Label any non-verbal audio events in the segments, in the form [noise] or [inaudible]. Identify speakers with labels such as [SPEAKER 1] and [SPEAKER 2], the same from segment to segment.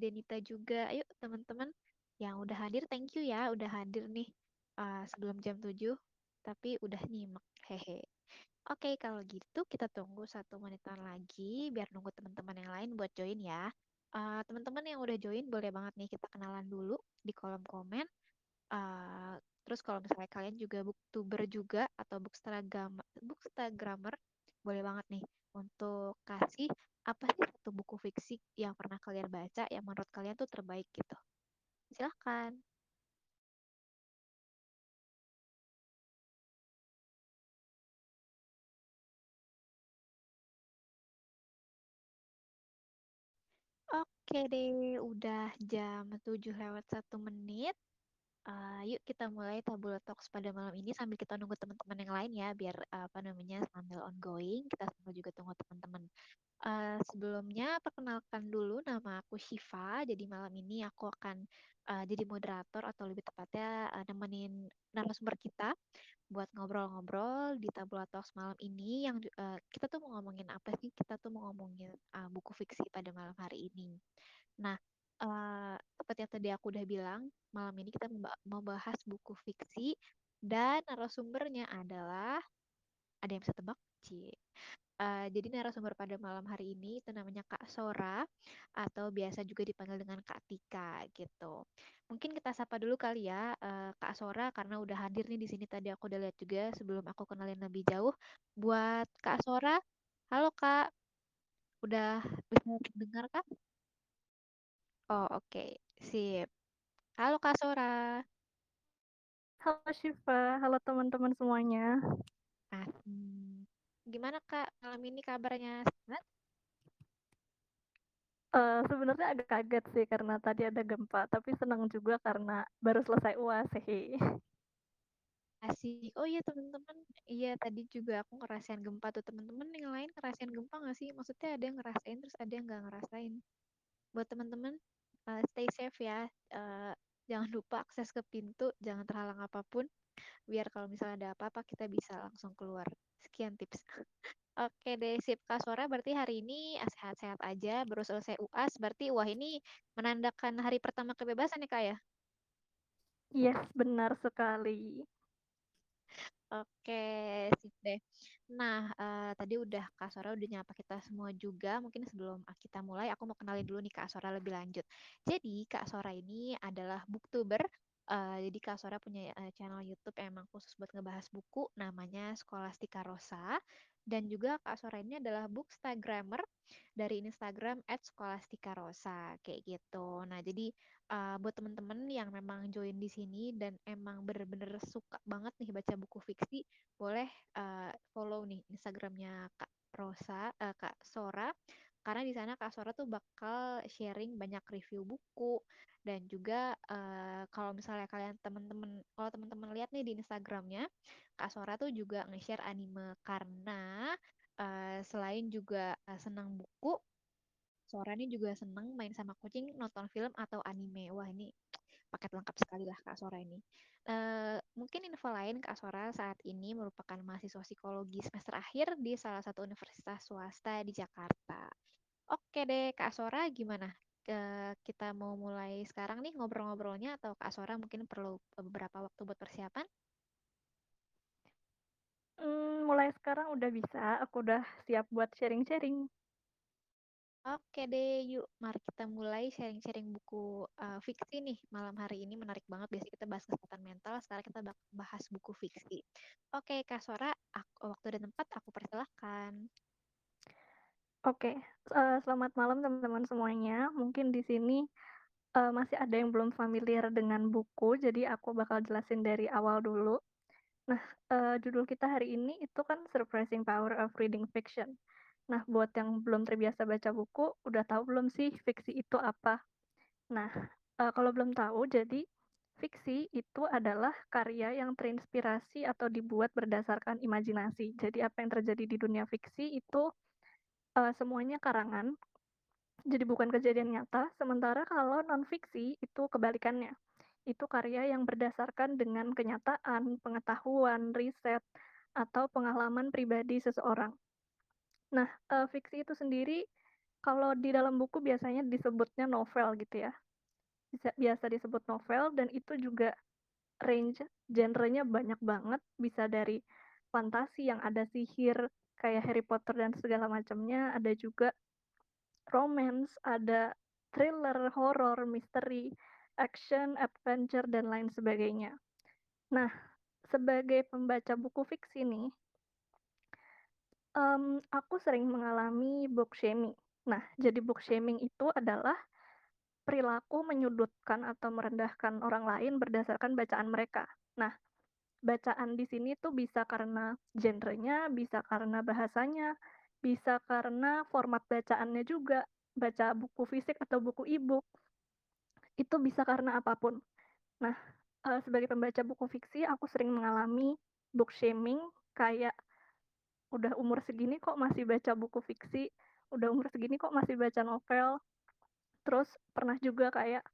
[SPEAKER 1] Denita juga. Ayo teman-teman yang udah hadir, thank you ya udah hadir nih uh, sebelum jam 7, tapi udah nyimak. Hehe. Oke, kalau gitu kita tunggu satu menitan lagi biar nunggu teman-teman yang lain buat join ya. Uh, teman-teman yang udah join boleh banget nih kita kenalan dulu di kolom komen. Uh, terus kalau misalnya kalian juga booktuber juga atau bookstagram bookstagrammer boleh banget nih untuk kasih apa sih satu buku fiksi yang pernah kalian baca yang menurut kalian tuh terbaik gitu. Silahkan. Oke deh, udah jam 7 lewat satu menit. Uh, yuk kita mulai tabula talks pada malam ini sambil kita nunggu teman-teman yang lain ya, biar uh, apa namanya sambil ongoing. Kita sambil juga tunggu teman-teman. Uh, sebelumnya perkenalkan dulu nama aku Shiva. Jadi malam ini aku akan uh, jadi moderator atau lebih tepatnya uh, nemenin narasumber kita buat ngobrol-ngobrol di Tabula Talks malam ini yang uh, kita tuh mau ngomongin apa sih? Kita tuh mau ngomongin uh, buku fiksi pada malam hari ini. Nah, uh, seperti yang tadi aku udah bilang, malam ini kita mau bahas buku fiksi dan narasumbernya adalah ada yang bisa tebak? Cie. Uh, jadi narasumber pada malam hari ini itu namanya Kak Sora atau biasa juga dipanggil dengan Kak Tika gitu. Mungkin kita sapa dulu kali ya uh, Kak Sora karena udah hadir nih di sini tadi aku udah lihat juga sebelum aku kenalin lebih jauh. Buat Kak Sora, halo Kak, udah bisa dengar Kak? Oh oke, okay. sip. Halo Kak Sora.
[SPEAKER 2] Halo Syifa, halo teman-teman semuanya.
[SPEAKER 1] Ah. Gimana Kak, malam ini kabarnya sehat?
[SPEAKER 2] Uh, sebenarnya agak kaget sih karena tadi ada gempa, tapi senang juga karena baru selesai UAS. Hehe.
[SPEAKER 1] Asik. Oh iya teman-teman, iya tadi juga aku ngerasain gempa tuh teman-teman yang lain ngerasain gempa nggak sih? Maksudnya ada yang ngerasain terus ada yang nggak ngerasain. Buat teman-teman, uh, stay safe ya. Uh, jangan lupa akses ke pintu, jangan terhalang apa pun. Biar kalau misalnya ada apa-apa kita bisa langsung keluar. Sekian tips. [laughs] Oke deh, sip Kak Sora. Berarti hari ini sehat-sehat aja, baru selesai UAS. Berarti wah ini menandakan hari pertama kebebasan ya Kak ya?
[SPEAKER 2] Yes, benar sekali.
[SPEAKER 1] Oke, sip deh. Nah, uh, tadi udah Kak Sora udah nyapa kita semua juga. Mungkin sebelum kita mulai, aku mau kenalin dulu nih Kak Sora lebih lanjut. Jadi, Kak Sora ini adalah booktuber. Uh, jadi Kak Sora punya uh, channel YouTube yang emang khusus buat ngebahas buku, namanya Scholastica Rosa. Dan juga Kak Sora ini adalah bookstagrammer dari Instagram @scholasticarosa kayak gitu. Nah, jadi uh, buat temen-temen yang memang join di sini dan emang bener-bener suka banget nih baca buku fiksi, boleh uh, follow nih Instagramnya Kak Rosa, uh, Kak Sora, karena di sana Kak Sora tuh bakal sharing banyak review buku dan juga uh, kalau misalnya kalian temen-temen, kalau temen-temen lihat nih di Instagramnya, Kak Sora tuh juga nge-share anime karena uh, selain juga uh, senang buku, Ini juga seneng main sama kucing, nonton film atau anime. Wah ini paket lengkap sekali lah Kak Sora ini. Uh, mungkin info lain Kak Sora saat ini merupakan mahasiswa psikologi semester akhir di salah satu universitas swasta di Jakarta. Oke deh Kak Sora gimana? Uh, kita mau mulai sekarang nih ngobrol-ngobrolnya atau Kak Sora mungkin perlu beberapa waktu buat persiapan?
[SPEAKER 2] Hmm, mulai sekarang udah bisa, aku udah siap buat sharing-sharing.
[SPEAKER 1] Oke deh, yuk mari kita mulai sharing-sharing buku uh, fiksi nih malam hari ini menarik banget. Biasanya kita bahas kesehatan mental, sekarang kita bahas buku fiksi. Oke, Kak Sora, aku, waktu dan tempat aku persilahkan.
[SPEAKER 2] Oke, uh, selamat malam teman-teman semuanya. Mungkin di sini uh, masih ada yang belum familiar dengan buku, jadi aku bakal jelasin dari awal dulu. Nah, uh, judul kita hari ini itu kan Surprising Power of Reading Fiction. Nah, buat yang belum terbiasa baca buku, udah tahu belum sih fiksi itu apa? Nah, uh, kalau belum tahu, jadi fiksi itu adalah karya yang terinspirasi atau dibuat berdasarkan imajinasi. Jadi apa yang terjadi di dunia fiksi itu uh, semuanya karangan, jadi bukan kejadian nyata. Sementara kalau non fiksi itu kebalikannya, itu karya yang berdasarkan dengan kenyataan, pengetahuan, riset, atau pengalaman pribadi seseorang. Nah, uh, fiksi itu sendiri Kalau di dalam buku biasanya disebutnya novel gitu ya, bisa biasa disebut novel dan itu juga range genrenya banyak banget, bisa dari fantasi yang ada sihir kayak Harry Potter dan segala macamnya, ada juga romance, ada thriller, horor, misteri, action, adventure, dan lain sebagainya. Nah, sebagai pembaca buku fiksi nih, mmm, aku sering mengalami book shaming. Nah, jadi book shaming itu adalah perilaku menyudutkan atau merendahkan orang lain berdasarkan bacaan mereka. Nah, bacaan di sini tuh bisa karena genrenya, bisa karena bahasanya, bisa karena format bacaannya juga, baca buku fisik atau buku e-book, itu bisa karena apa pun. Nah, sebagai pembaca buku fiksi aku sering mengalami book shaming kayak, "Udah umur segini kok masih baca buku fiksi? Udah umur segini kok masih baca novel?" Terus pernah juga kayak,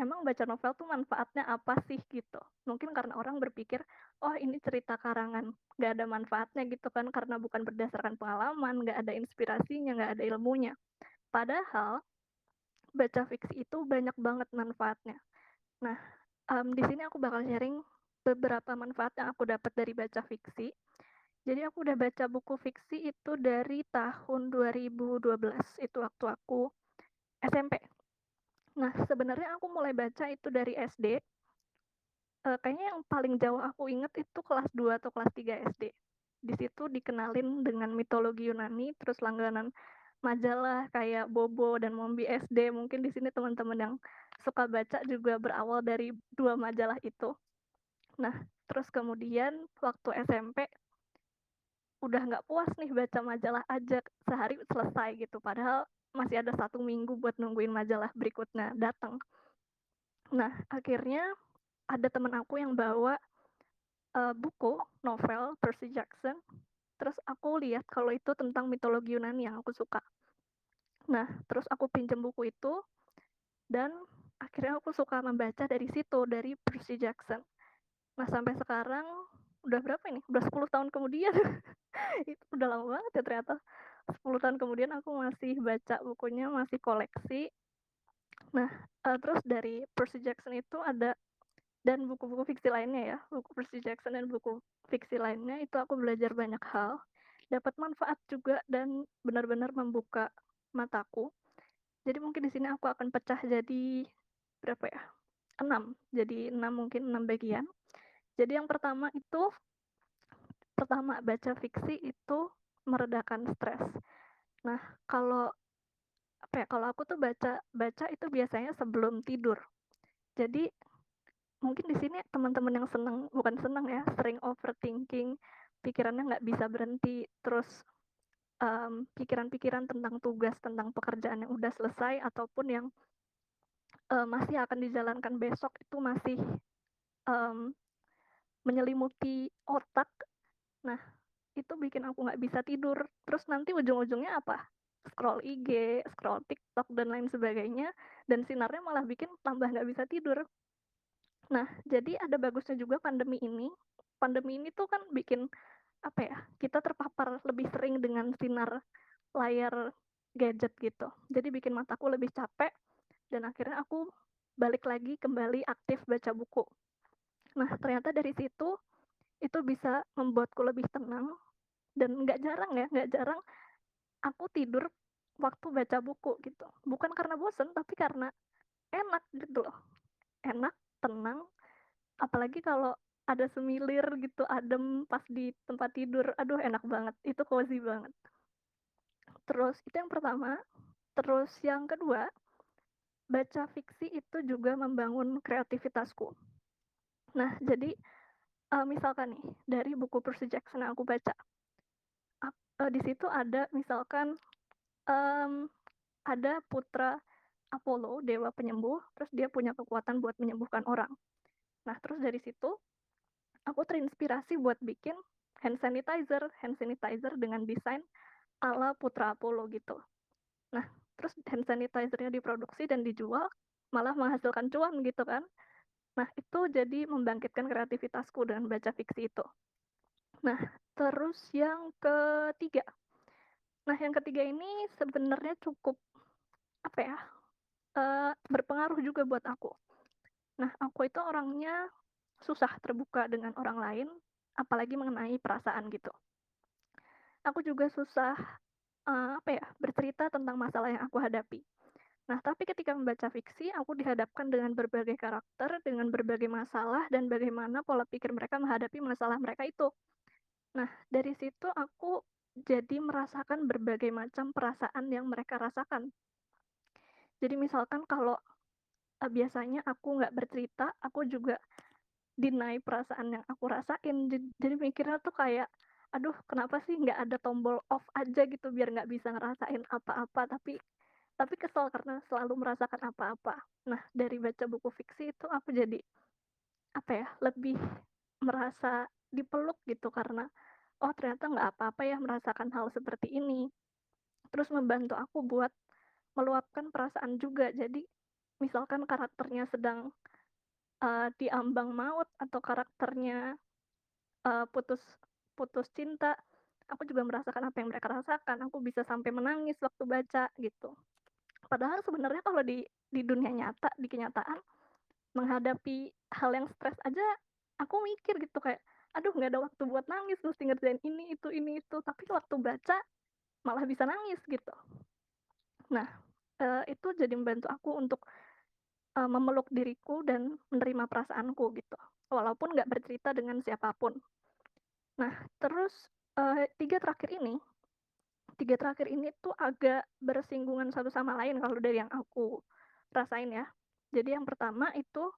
[SPEAKER 2] "Emang baca novel tuh manfaatnya apa sih?" Gitu. Mungkin karena orang berpikir, "Oh ini cerita karangan, nggak ada manfaatnya," gitu kan, karena bukan berdasarkan pengalaman, nggak ada inspirasinya, nggak ada ilmunya. Padahal, baca fiksi itu banyak banget manfaatnya. Nah, mmm, di sini aku bakal sharing beberapa manfaat yang aku dapat dari baca fiksi. Jadi aku udah baca buku fiksi itu dari tahun 2012, itu waktu aku SMP. Nah, sebenarnya aku mulai baca itu dari SD. Eee, kayaknya yang paling jauh aku inget itu kelas 2 atau kelas 3 SD. Di situ dikenalin dengan mitologi Yunani, terus langganan majalah kayak Bobo dan Mombi SD. Mungkin di sini teman-teman yang suka baca juga berawal dari 2 majalah itu. Nah, terus kemudian waktu SMP udah nggak puas nih baca majalah aja, sehari selesai gitu, padahal masih ada 1 minggu buat nungguin majalah berikutnya datang. Nah, akhirnya ada temen aku yang bawa, eee, buku novel Percy Jackson, terus aku lihat kalau itu tentang mitologi Yunani yang aku suka. Nah, terus aku pinjam buku itu, dan akhirnya aku suka membaca dari situ, dari Percy Jackson. Nah, sampai sekarang udah berapa ini, udah 10 tahun kemudian, [laughs] itu udah lama banget ya ternyata. 10 tahun kemudian aku masih baca bukunya, masih koleksi. Nah, eee, terus dari Percy Jackson itu ada dan buku-buku fiksi lainnya ya, buku Percy Jackson dan buku fiksi lainnya itu aku belajar banyak hal, dapat manfaat juga dan benar-benar membuka mataku. Jadi mungkin di sini aku akan pecah jadi berapa ya, 6, jadi 6 mungkin 6 bagian. Jadi yang pertama itu pertama baca fiksi itu meredakan stres. Nah, kalau apa ya, kalau aku tuh baca baca itu biasanya sebelum tidur. Jadi mungkin di sini teman-teman yang seneng bukan seneng ya, sering overthinking, pikirannya nggak bisa berhenti, terus, pikiran-pikiran tentang tugas, tentang pekerjaan yang udah selesai ataupun yang, eee, masih akan dijalankan besok itu masih, mmm, menyelimuti otak. Nah, itu bikin aku nggak bisa tidur, terus nanti ujung-ujungnya apa? Scroll IG, scroll TikTok, dan lain sebagainya, dan sinarnya malah bikin tambah nggak bisa tidur. Nah, jadi ada bagusnya juga pandemi ini. Pandemi ini tuh kan bikin, apa ya, kita terpapar lebih sering dengan sinar layar gadget gitu. Jadi bikin mataku lebih capek, dan akhirnya aku balik lagi kembali aktif baca buku. Nah, ternyata dari situ, itu bisa membuatku lebih tenang, dan nggak jarang ya, nggak jarang aku tidur waktu baca buku gitu. Bukan karena bosen, tapi karena enak gitu loh. Enak, tenang, apalagi kalau ada semilir gitu, adem pas di tempat tidur, aduh enak banget, itu cozy banget. Terus itu yang pertama, terus yang kedua, baca fiksi itu juga membangun kreativitasku. Nah, jadi, eee, misalkan nih, dari buku Percy Jackson yang aku baca, eee, di situ ada misalkan, mmm, ada putra Apollo, dewa penyembuh, terus dia punya kekuatan buat menyembuhkan orang. Nah, terus dari situ, aku terinspirasi buat bikin hand sanitizer hand sanitizer dengan desain ala putra Apollo gitu. Nah, terus hand sanitizer-nya diproduksi dan dijual, malah menghasilkan cuan gitu kan. Nah, itu jadi membangkitkan kreativitasku dengan baca fiksi itu. Nah, terus yang ketiga Nah, yang ketiga ini sebenarnya cukup, apa ya, eee, berpengaruh juga buat aku. Nah, aku itu orangnya susah terbuka dengan orang lain, apalagi mengenai perasaan gitu. Aku juga susah, eee, apa ya, bercerita tentang masalah yang aku hadapi. Nah, tapi ketika membaca fiksi, aku dihadapkan dengan berbagai karakter, dengan berbagai masalah, dan bagaimana pola pikir mereka menghadapi masalah mereka itu. Nah, dari situ aku jadi merasakan berbagai macam perasaan yang mereka rasakan. Jadi misalkan kalau, eee, biasanya aku nggak bercerita, aku juga deny perasaan yang aku rasain. Jad jadi mikirnya tuh kayak, "Aduh kenapa sih nggak ada tombol off aja gitu biar nggak bisa ngerasain apa-apa." Tapi tapi kesel karena selalu merasakan apa-apa. Nah, dari baca buku fiksi itu aku jadi, apa ya, lebih merasa dipeluk gitu karena, oh ternyata nggak apa-apa ya merasakan hal seperti ini. Terus membantu aku buat meluapkan perasaan juga. Jadi misalkan karakternya sedang, eee, di ambang maut atau karakternya, eee, putus putus cinta, aku juga merasakan apa yang mereka rasakan. Aku bisa sampai menangis waktu baca gitu. Padahal sebenarnya kalau di di dunia nyata, di kenyataan, menghadapi hal yang stres aja aku mikir gitu kayak, "Aduh nggak ada waktu buat nangis, mesti ngerjain ini, itu ini, itu." Tapi waktu baca malah bisa nangis gitu. Nah, eee, itu jadi membantu aku untuk, eee, memeluk diriku dan menerima perasaanku gitu, walaupun nggak bercerita dengan siapa pun. Nah, terus, eee, 3 terakhir ini 3 terakhir ini tuh agak bersinggungan satu sama lain kalau dari yang aku rasain ya. Jadi yang pertama itu,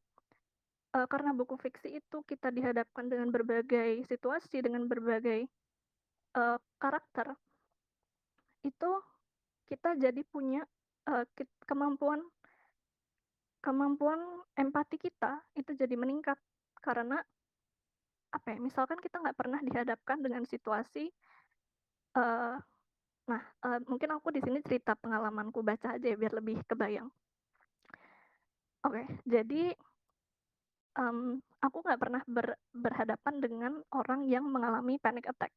[SPEAKER 2] eee, karena buku fiksi itu kita dihadapkan dengan berbagai situasi, dengan berbagai, eee, karakter, itu kita jadi punya, kit kemampuan kemampuan empati kita itu jadi meningkat. Karena, apa ya, misalkan kita nggak pernah dihadapkan dengan situasi, eee, nah, eee, mungkin aku di sini cerita pengalamanku baca aja ya biar lebih kebayang. Oke, jadi mmm, aku nggak pernah ber berhadapan dengan orang yang mengalami panic attack.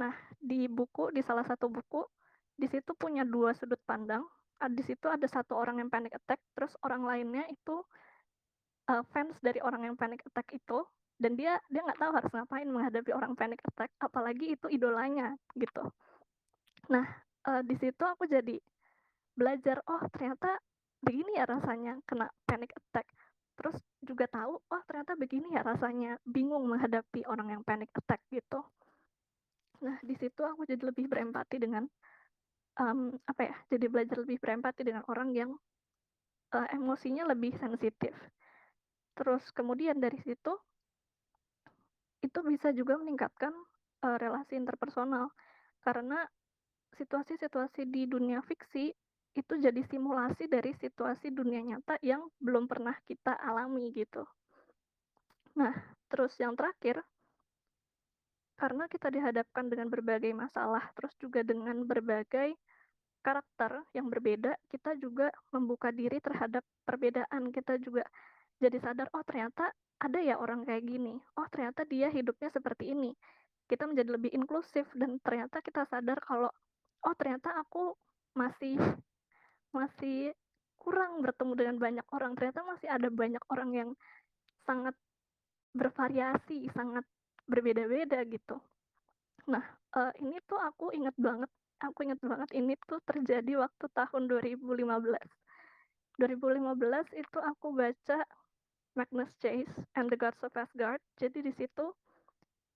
[SPEAKER 2] Nah, di buku, di salah satu buku, di situ punya 2 sudut pandang, di situ ada satu orang yang panic attack, terus orang lainnya itu, eee, fans dari orang yang panic attack itu, dan dia dia nggak tahu harus ngapain menghadapi orang panic attack, apalagi itu idolanya, gitu. Nah, eee, di situ aku jadi belajar, oh ternyata begini ya rasanya kena panic attack. Terus juga tahu, oh ternyata begini ya rasanya bingung menghadapi orang yang panic attack gitu. Nah, di situ aku jadi lebih berempati dengan, mmm, apa ya, jadi belajar lebih berempati dengan orang yang, eee, emosinya lebih sensitif. Terus kemudian dari situ itu bisa juga meningkatkan, eee, relasi interpersonal. Karena situasi-situasi di dunia fiksi itu jadi simulasi dari situasi dunia nyata yang belum pernah kita alami gitu. Nah, terus yang terakhir karena kita dihadapkan dengan berbagai masalah, terus juga dengan berbagai karakter yang berbeda, kita juga membuka diri terhadap perbedaan. Kita juga jadi sadar, "Oh, ternyata ada ya orang kayak gini. Oh, ternyata dia hidupnya seperti ini." Kita menjadi lebih inklusif dan ternyata kita sadar kalau, "Oh, ternyata aku masih masih kurang bertemu dengan banyak orang. Ternyata masih ada banyak orang yang sangat bervariasi, sangat berbeda-beda," gitu. Nah, eee, ini tuh aku inget banget aku inget banget ini tuh terjadi waktu tahun 2015. 2015 itu aku baca Magnus Chase and the Gods of Asgard. Jadi di situ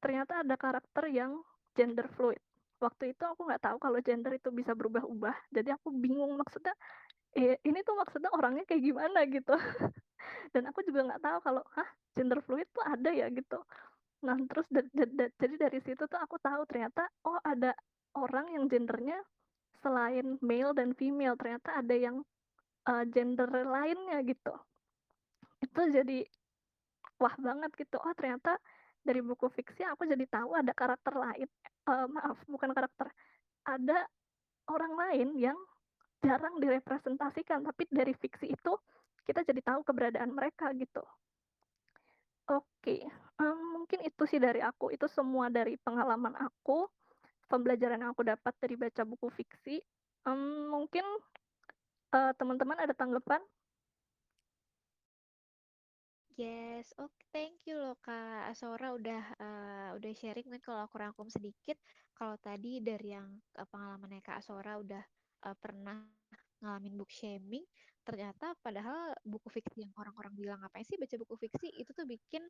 [SPEAKER 2] ternyata ada karakter yang gender fluid. Waktu itu aku nggak tahu kalau gender itu bisa berubah-ubah, jadi aku bingung maksudnya, eee, ini tuh maksudnya orangnya kayak gimana gitu. [laughs] Dan aku juga nggak tahu kalau, "Hah, gender fluid tuh ada ya?" Gitu. Nah, terus da da da jadi dari situ tuh aku tahu ternyata, oh ada orang yang gendernya selain male dan female, ternyata ada yang, eee, gender lainnya gitu. Itu jadi wah banget gitu, oh ternyata dari buku fiksi aku jadi tahu ada karakter lain eee, maaf bukan karakter, ada orang lain yang jarang direpresentasikan, tapi dari fiksi itu kita jadi tahu keberadaan mereka gitu. Oke, mmm, mungkin itu sih dari aku, itu semua dari pengalaman aku. pembelajaran yang aku dapat dari baca buku fiksi. Mmm, mungkin, eee, teman-teman ada tanggapan?
[SPEAKER 1] Yes, oke, thank you loh Kak Sora udah eh, udah sharing. Mungkin kalau aku rangkum sedikit, kalau tadi dari yang eh, pengalamannya Kak Sora udah eh, pernah ngalamin book shaming, ternyata padahal buku fiksi yang orang-orang bilang ngapain sih baca buku fiksi itu tuh bikin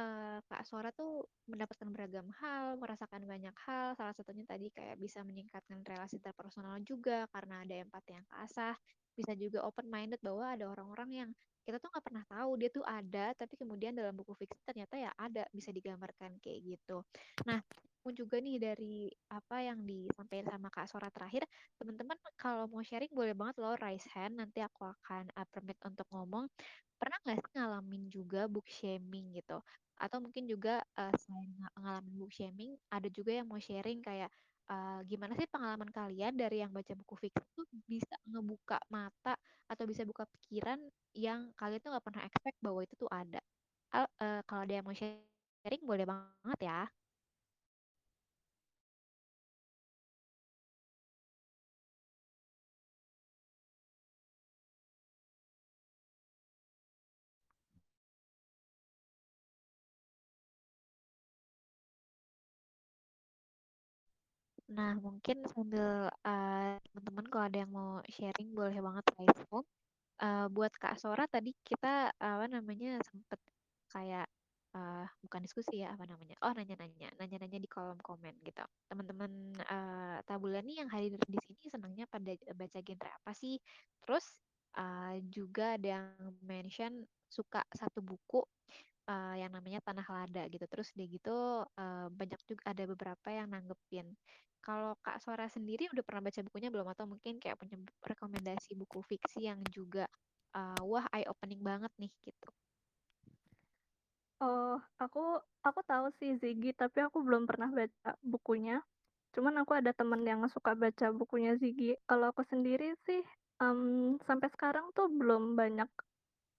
[SPEAKER 1] eh, Kak Sora tuh mendapatkan beragam hal, merasakan banyak hal. Salah satunya tadi kayak bisa meningkatkan relasi interpersonal juga karena ada empati yang keasah. Bisa juga open minded bahwa ada orang-orang yang kita tuh nggak pernah tahu dia tuh ada tapi kemudian dalam buku fiksi ternyata ya ada bisa digambarkan kayak gitu. Nah pun juga nih dari apa yang disampaikan sama Kak Sora terakhir teman-teman kalau mau sharing boleh banget loh raise hand nanti aku akan uh, permit untuk ngomong. Pernah nggak sih ngalamin juga book shaming gitu? Atau mungkin juga uh, selain ngalamin book shaming ada juga yang mau sharing kayak uh, gimana sih pengalaman kalian dari yang baca buku fiksi tuh bisa ngebuka mata atau bisa buka pikiran yang kalian tuh nggak pernah expect bahwa itu tuh ada. Al- eh, kalau ada yang mau sharing boleh banget ya. Nah, mungkin sambil eh, teman-teman kalau ada yang mau sharing boleh banget raise hand. Eh, buat Kak Sora tadi kita apa namanya sempet kayak eh, bukan diskusi ya apa namanya? Oh nanya-nanya, nanya-nanya di kolom komen gitu. Teman-teman eh, Tabulani yang hadir di sini senangnya pada baca genre apa sih? Terus eh, juga ada yang mention suka satu buku eh, yang namanya Tanah Lada gitu. Terus dia gitu eh, banyak juga ada beberapa yang nanggepin. Kalau Kak Sora sendiri udah pernah baca bukunya belum atau mungkin kayak punya rekomendasi buku fiksi yang juga uh, wah eye opening banget nih gitu.
[SPEAKER 2] Oh, aku aku tahu sih Ziggy, tapi aku belum pernah baca bukunya. Cuman aku ada temen yang suka baca bukunya Ziggy. Kalau aku sendiri sih, mmm, sampai sekarang tuh belum banyak,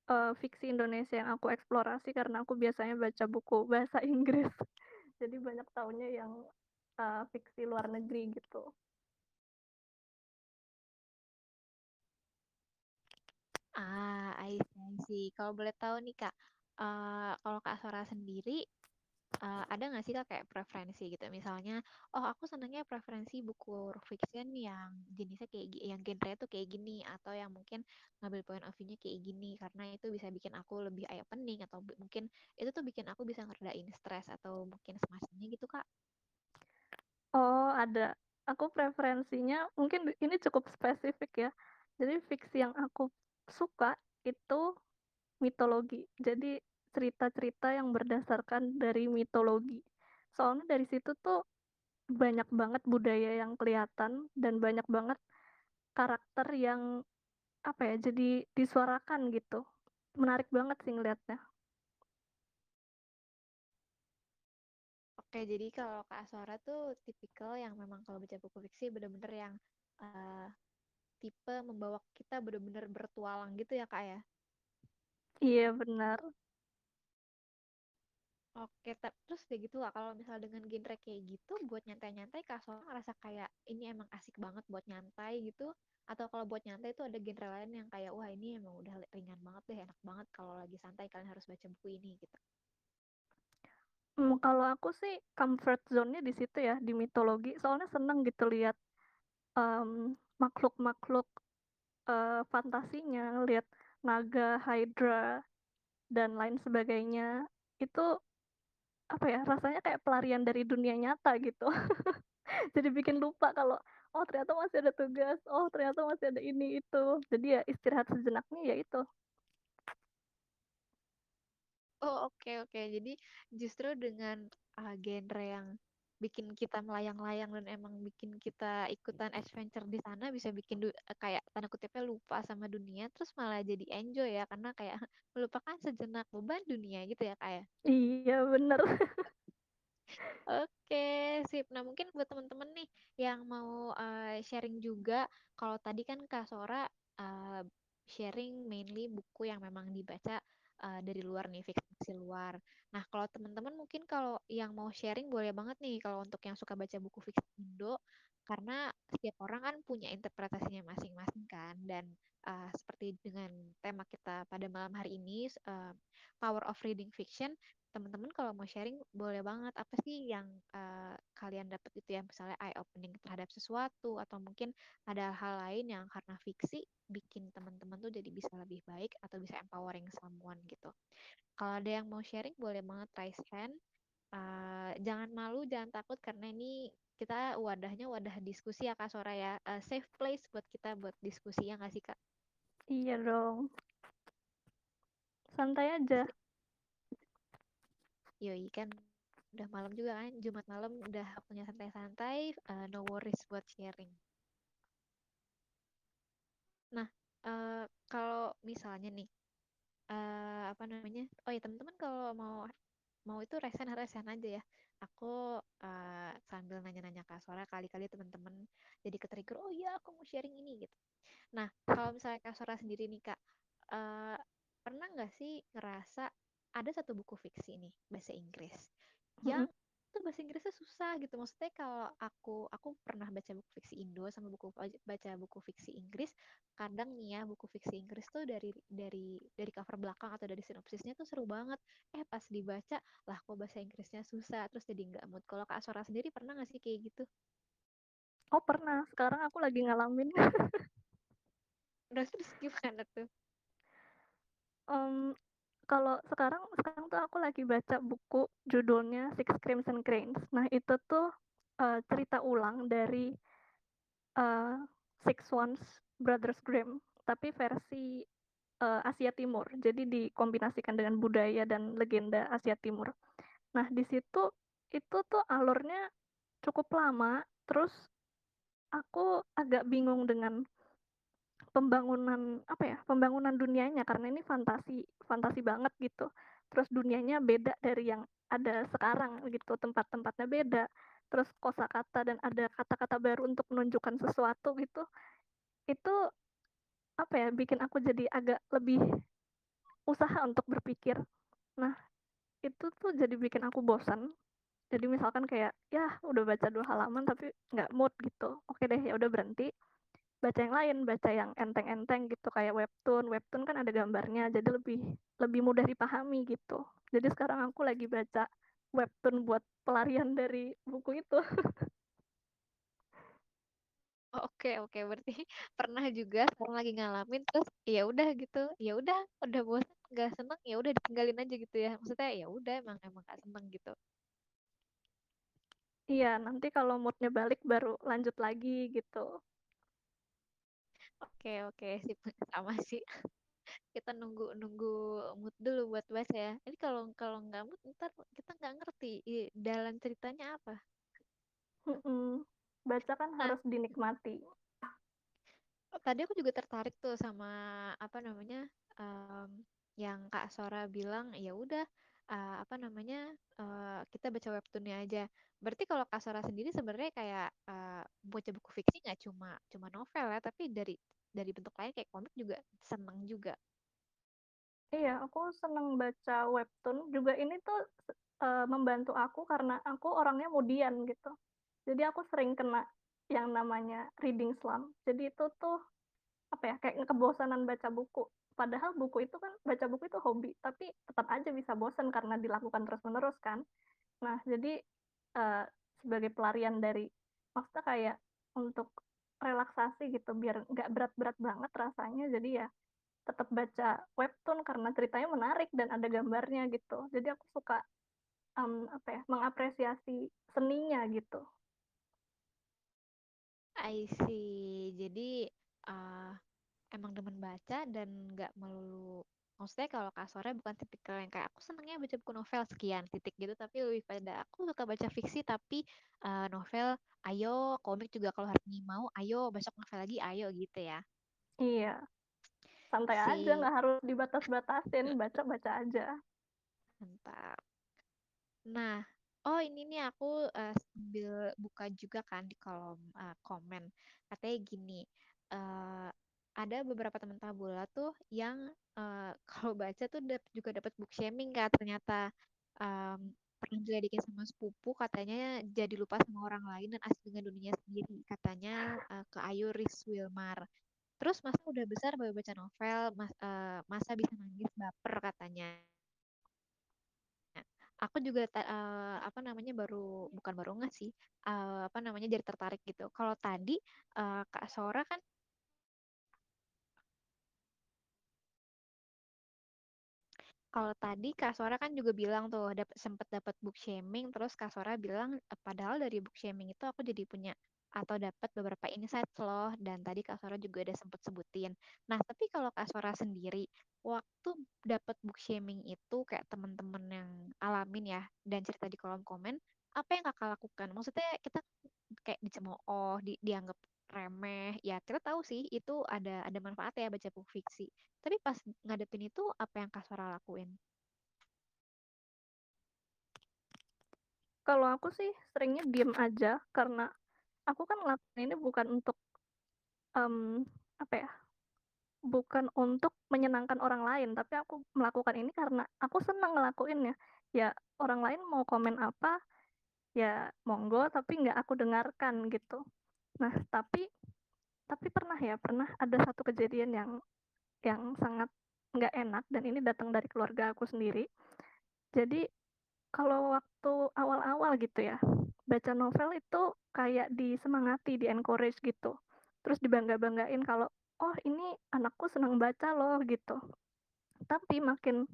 [SPEAKER 2] eee, fiksi Indonesia yang aku eksplorasi karena aku biasanya baca buku bahasa Inggris. [laughs] Jadi banyak taunya yang, eee, fiksi luar negeri gitu.
[SPEAKER 1] Ah, I see. Kalau boleh tahu nih Kak, uh, kalau Kak Sora sendiri uh, ada nggak sih Kak kayak preferensi gitu? Misalnya, oh aku senangnya preferensi buku fiction yang jenisnya kayak yang genre tuh kayak gini atau yang mungkin ngambil point of view-nya kayak gini karena itu bisa bikin aku lebih eye opening atau mungkin itu tuh bikin aku bisa ngeredain stres atau mungkin semacamnya gitu Kak.
[SPEAKER 2] Oh, ada. Aku preferensinya mungkin ini cukup spesifik ya. Jadi fiksi yang aku suka itu mitologi. Jadi cerita-cerita yang berdasarkan dari mitologi. Soalnya dari situ tuh banyak banget budaya yang kelihatan dan banyak banget karakter yang apa ya, jadi disuarakan gitu. Menarik banget sih ngeliatnya.
[SPEAKER 1] Oke, jadi kalau Kak Sora tuh tipikal yang memang kalau baca buku fiksi bener-bener yang uh, tipe membawa kita bener-bener bertualang gitu ya Kak ya.
[SPEAKER 2] Iya benar.
[SPEAKER 1] Oke, terus kayak gitu lah kalau misal dengan genre kayak gitu buat nyantai-nyantai Kak Sora ngerasa kayak ini emang asik banget buat nyantai gitu atau kalau buat nyantai itu ada genre lain yang kayak wah ini emang udah ringan banget deh enak banget kalau lagi santai kalian harus baca buku ini gitu.
[SPEAKER 2] Mmm, kalau aku sih comfort zone-nya di situ ya, di mitologi. Soalnya seneng gitu lihat, mmm, makhluk-makhluk, eee, fantasinya, lihat naga, hydra, dan lain sebagainya. Itu, apa ya, rasanya kayak pelarian dari dunia nyata gitu. [laughs] Jadi bikin lupa kalau, "Oh ternyata masih ada tugas, oh ternyata masih ada ini, itu." Jadi ya istirahat sejenaknya ya itu.
[SPEAKER 1] Oh oke oke jadi justru dengan uh, genre yang bikin kita melayang-layang dan emang bikin kita ikutan adventure di sana bisa bikin du- kayak tanda kutipnya lupa sama dunia terus malah jadi enjoy ya karena kayak [laughs] melupakan sejenak beban dunia gitu ya kayak
[SPEAKER 2] Iya bener. [laughs]
[SPEAKER 1] Oke, sip. Nah, mungkin buat teman-teman nih yang mau uh, sharing juga, kalau tadi kan Kak Sora uh, sharing mainly buku yang memang dibaca uh, dari luar nih, fiksi luar. Nah, kalau teman-teman mungkin kalau yang mau sharing boleh banget nih kalau untuk yang suka baca buku fiksi Indo, karena setiap orang kan punya interpretasinya masing-masing kan. Dan uh, seperti dengan tema kita pada malam hari ini, uh, Power of Reading Fiction, teman-teman kalau mau sharing boleh banget apa sih yang uh, kalian dapat itu ya misalnya eye opening terhadap sesuatu atau mungkin ada hal lain yang karena fiksi bikin teman-teman tuh jadi bisa lebih baik atau bisa empowering someone gitu. Kalau ada yang mau sharing boleh banget raise hand. Uh, jangan malu, jangan takut karena ini kita wadahnya wadah diskusi ya Kak Sora ya. Uh, safe place buat kita buat diskusi ya nggak sih Kak?
[SPEAKER 2] Iya dong. Santai aja.
[SPEAKER 1] Yoi kan udah malam juga kan Jumat malam udah punya santai-santai uh, no worries buat sharing nah uh, kalau misalnya nih uh, apa namanya oh ya teman-teman kalau mau mau itu resen resen aja ya. Aku uh, sambil nanya-nanya kak Sora kali-kali teman-teman jadi ketrigger oh iya aku mau sharing ini gitu. Nah kalau misalnya kak Sora sendiri nih kak uh, pernah nggak sih ngerasa ada satu buku fiksi nih bahasa Inggris yang itu bahasa Inggrisnya susah gitu. Maksudnya kalau aku aku pernah baca buku fiksi Indo sama buku baca buku fiksi Inggris kadang nih ya buku fiksi Inggris tuh dari dari dari cover belakang atau dari sinopsisnya tuh seru banget. Eh pas dibaca lah kok bahasa Inggrisnya susah terus jadi nggak mood. Kalau Kak Sora sendiri pernah nggak sih kayak gitu?
[SPEAKER 2] Oh pernah, sekarang aku lagi ngalamin. [laughs]
[SPEAKER 1] Terus terus gimana tuh?
[SPEAKER 2] Um, kalau sekarang sekarang tuh aku lagi baca buku judulnya Six Crimson Cranes. Nah itu tuh uh, cerita ulang dari uh, Six Swans Brothers Grimm, tapi versi uh, Asia Timur. Jadi dikombinasikan dengan budaya dan legenda Asia Timur. Nah di situ itu tuh alurnya cukup lama. Terus aku agak bingung dengan pembangunan apa ya pembangunan dunianya karena ini fantasi fantasi banget gitu. Terus dunianya beda dari yang ada sekarang gitu tempat-tempatnya beda. Terus kosakata dan ada kata-kata baru untuk menunjukkan sesuatu gitu. Itu apa ya bikin aku jadi agak lebih usaha untuk berpikir. Nah itu tuh jadi bikin aku bosan jadi misalkan kayak ya udah baca dua halaman tapi nggak mood gitu. Oke deh ya udah berhenti baca yang lain, baca yang enteng-enteng gitu kayak webtoon. Webtoon kan ada gambarnya, jadi lebih lebih mudah dipahami gitu. Jadi sekarang aku lagi baca webtoon buat pelarian dari buku itu.
[SPEAKER 1] Oke oke berarti [laughs] pernah juga sekarang lagi ngalamin terus ya udah gitu ya udah udah bosan nggak seneng ya udah ditinggalin aja gitu ya maksudnya ya udah emang emang gak seneng gitu
[SPEAKER 2] iya nanti kalau moodnya balik baru lanjut lagi gitu
[SPEAKER 1] Oke oke sip [laughs] sama sih. Kita nunggu nunggu mood dulu buat baca ya. Ini kalau kalau nggak mood ntar kita nggak ngerti dalam ceritanya apa.
[SPEAKER 2] Mm-mm. Baca kan
[SPEAKER 1] Nah,
[SPEAKER 2] harus dinikmati.
[SPEAKER 1] tadi aku juga tertarik tuh sama apa namanya um, yang Kak Sora bilang ya udah uh, apa namanya uh, kita baca webtoonnya aja. Berarti kalau Kak Sora sendiri sebenarnya kayak uh, baca buku fiksi nggak cuma cuma novel ya, tapi dari dari bentuk lain kayak komik juga seneng juga.
[SPEAKER 2] Iya, aku seneng baca webtoon. Juga ini tuh uh, membantu aku karena aku orangnya mudian gitu. Jadi aku sering kena yang namanya reading slump. Jadi itu tuh apa ya kayak kebosanan baca buku. Padahal buku itu kan baca buku itu hobi, tapi tetap aja bisa bosan karena dilakukan terus-menerus kan. Nah, jadi uh, sebagai pelarian dari maksudnya kayak untuk relaksasi gitu biar nggak berat-berat banget rasanya jadi ya tetap baca webtoon karena ceritanya menarik dan ada gambarnya gitu jadi aku suka um, apa ya mengapresiasi seninya gitu
[SPEAKER 1] I see. Jadi uh, emang demen baca dan nggak melulu maksudnya kalau Kak Sore bukan tipikal yang kayak aku senangnya baca buku novel sekian titik gitu tapi lebih pada aku suka baca fiksi tapi uh, novel ayo komik juga kalau hari ini mau ayo besok novel lagi ayo gitu ya.
[SPEAKER 2] Iya. Santai aja
[SPEAKER 1] si
[SPEAKER 2] nggak harus dibatas-batasin [laughs] baca-baca aja.
[SPEAKER 1] Mantap. Nah oh ini nih aku uh, sambil buka juga kan di kolom uh, komen. Katanya gini uh, ada beberapa teman tabula tuh yang eh, [laughs] kalau baca tuh dap- juga dapat book shaming kak ternyata Em, pernah diledekin sama sepupu katanya jadi lupa sama orang lain dan asik dengan dunia sendiri katanya eh, ke Ayu Ris Wilmar. Terus masa udah besar baru baca novel, mas, eh, masa bisa nangis baper katanya. Aku juga eh, apa namanya baru bukan baru nggak sih eh, apa namanya jadi tertarik gitu. Kalau tadi eh, Kak Sora kan Kalau tadi Kak Sora kan juga bilang tuh dap sempet dapat book shaming, terus Kak Sora bilang "Eh, padahal dari book shaming itu aku jadi punya atau dapat beberapa insight loh dan tadi Kak Sora juga udah sempet sebutin. Nah, tapi kalau Kak Sora sendiri waktu dapat book shaming itu kayak teman-teman yang alamin ya dan cerita di kolom komen, apa yang Kakak lakukan? Maksudnya kita kayak dicemooh, di, dianggap remeh. Ya, kita tahu sih itu ada ada manfaatnya ya baca buku fiksi. Tapi pas ngadepin itu apa yang Kak Sora lakuin?
[SPEAKER 2] Kalau aku sih seringnya diem aja karena aku kan ngelakuin ini bukan untuk um, apa ya bukan untuk menyenangkan orang lain tapi aku melakukan ini karena aku senang ngelakuinnya ya orang lain mau komen apa ya monggo tapi nggak aku dengarkan gitu nah tapi tapi pernah ya pernah ada satu kejadian yang yang sangat nggak enak dan ini datang dari keluarga aku sendiri. Jadi kalau waktu awal-awal gitu ya baca novel itu kayak disemangati di encourage gitu. Terus dibangga-banggain kalau oh ini anakku senang baca loh gitu. Tapi makin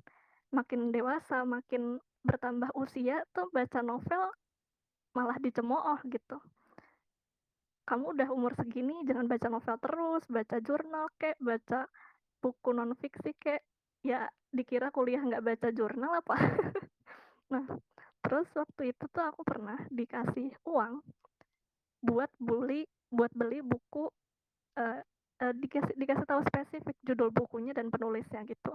[SPEAKER 2] makin dewasa makin bertambah usia tuh baca novel malah dicemooh gitu kamu udah umur segini jangan baca novel terus baca jurnal kek baca buku non fiksi kek. Ya dikira kuliah nggak baca jurnal apa? [laughs] Nah terus waktu itu tuh aku pernah dikasih uang buat beli buat beli buku uh, uh, dikasih dikasih tahu spesifik judul bukunya dan penulisnya gitu.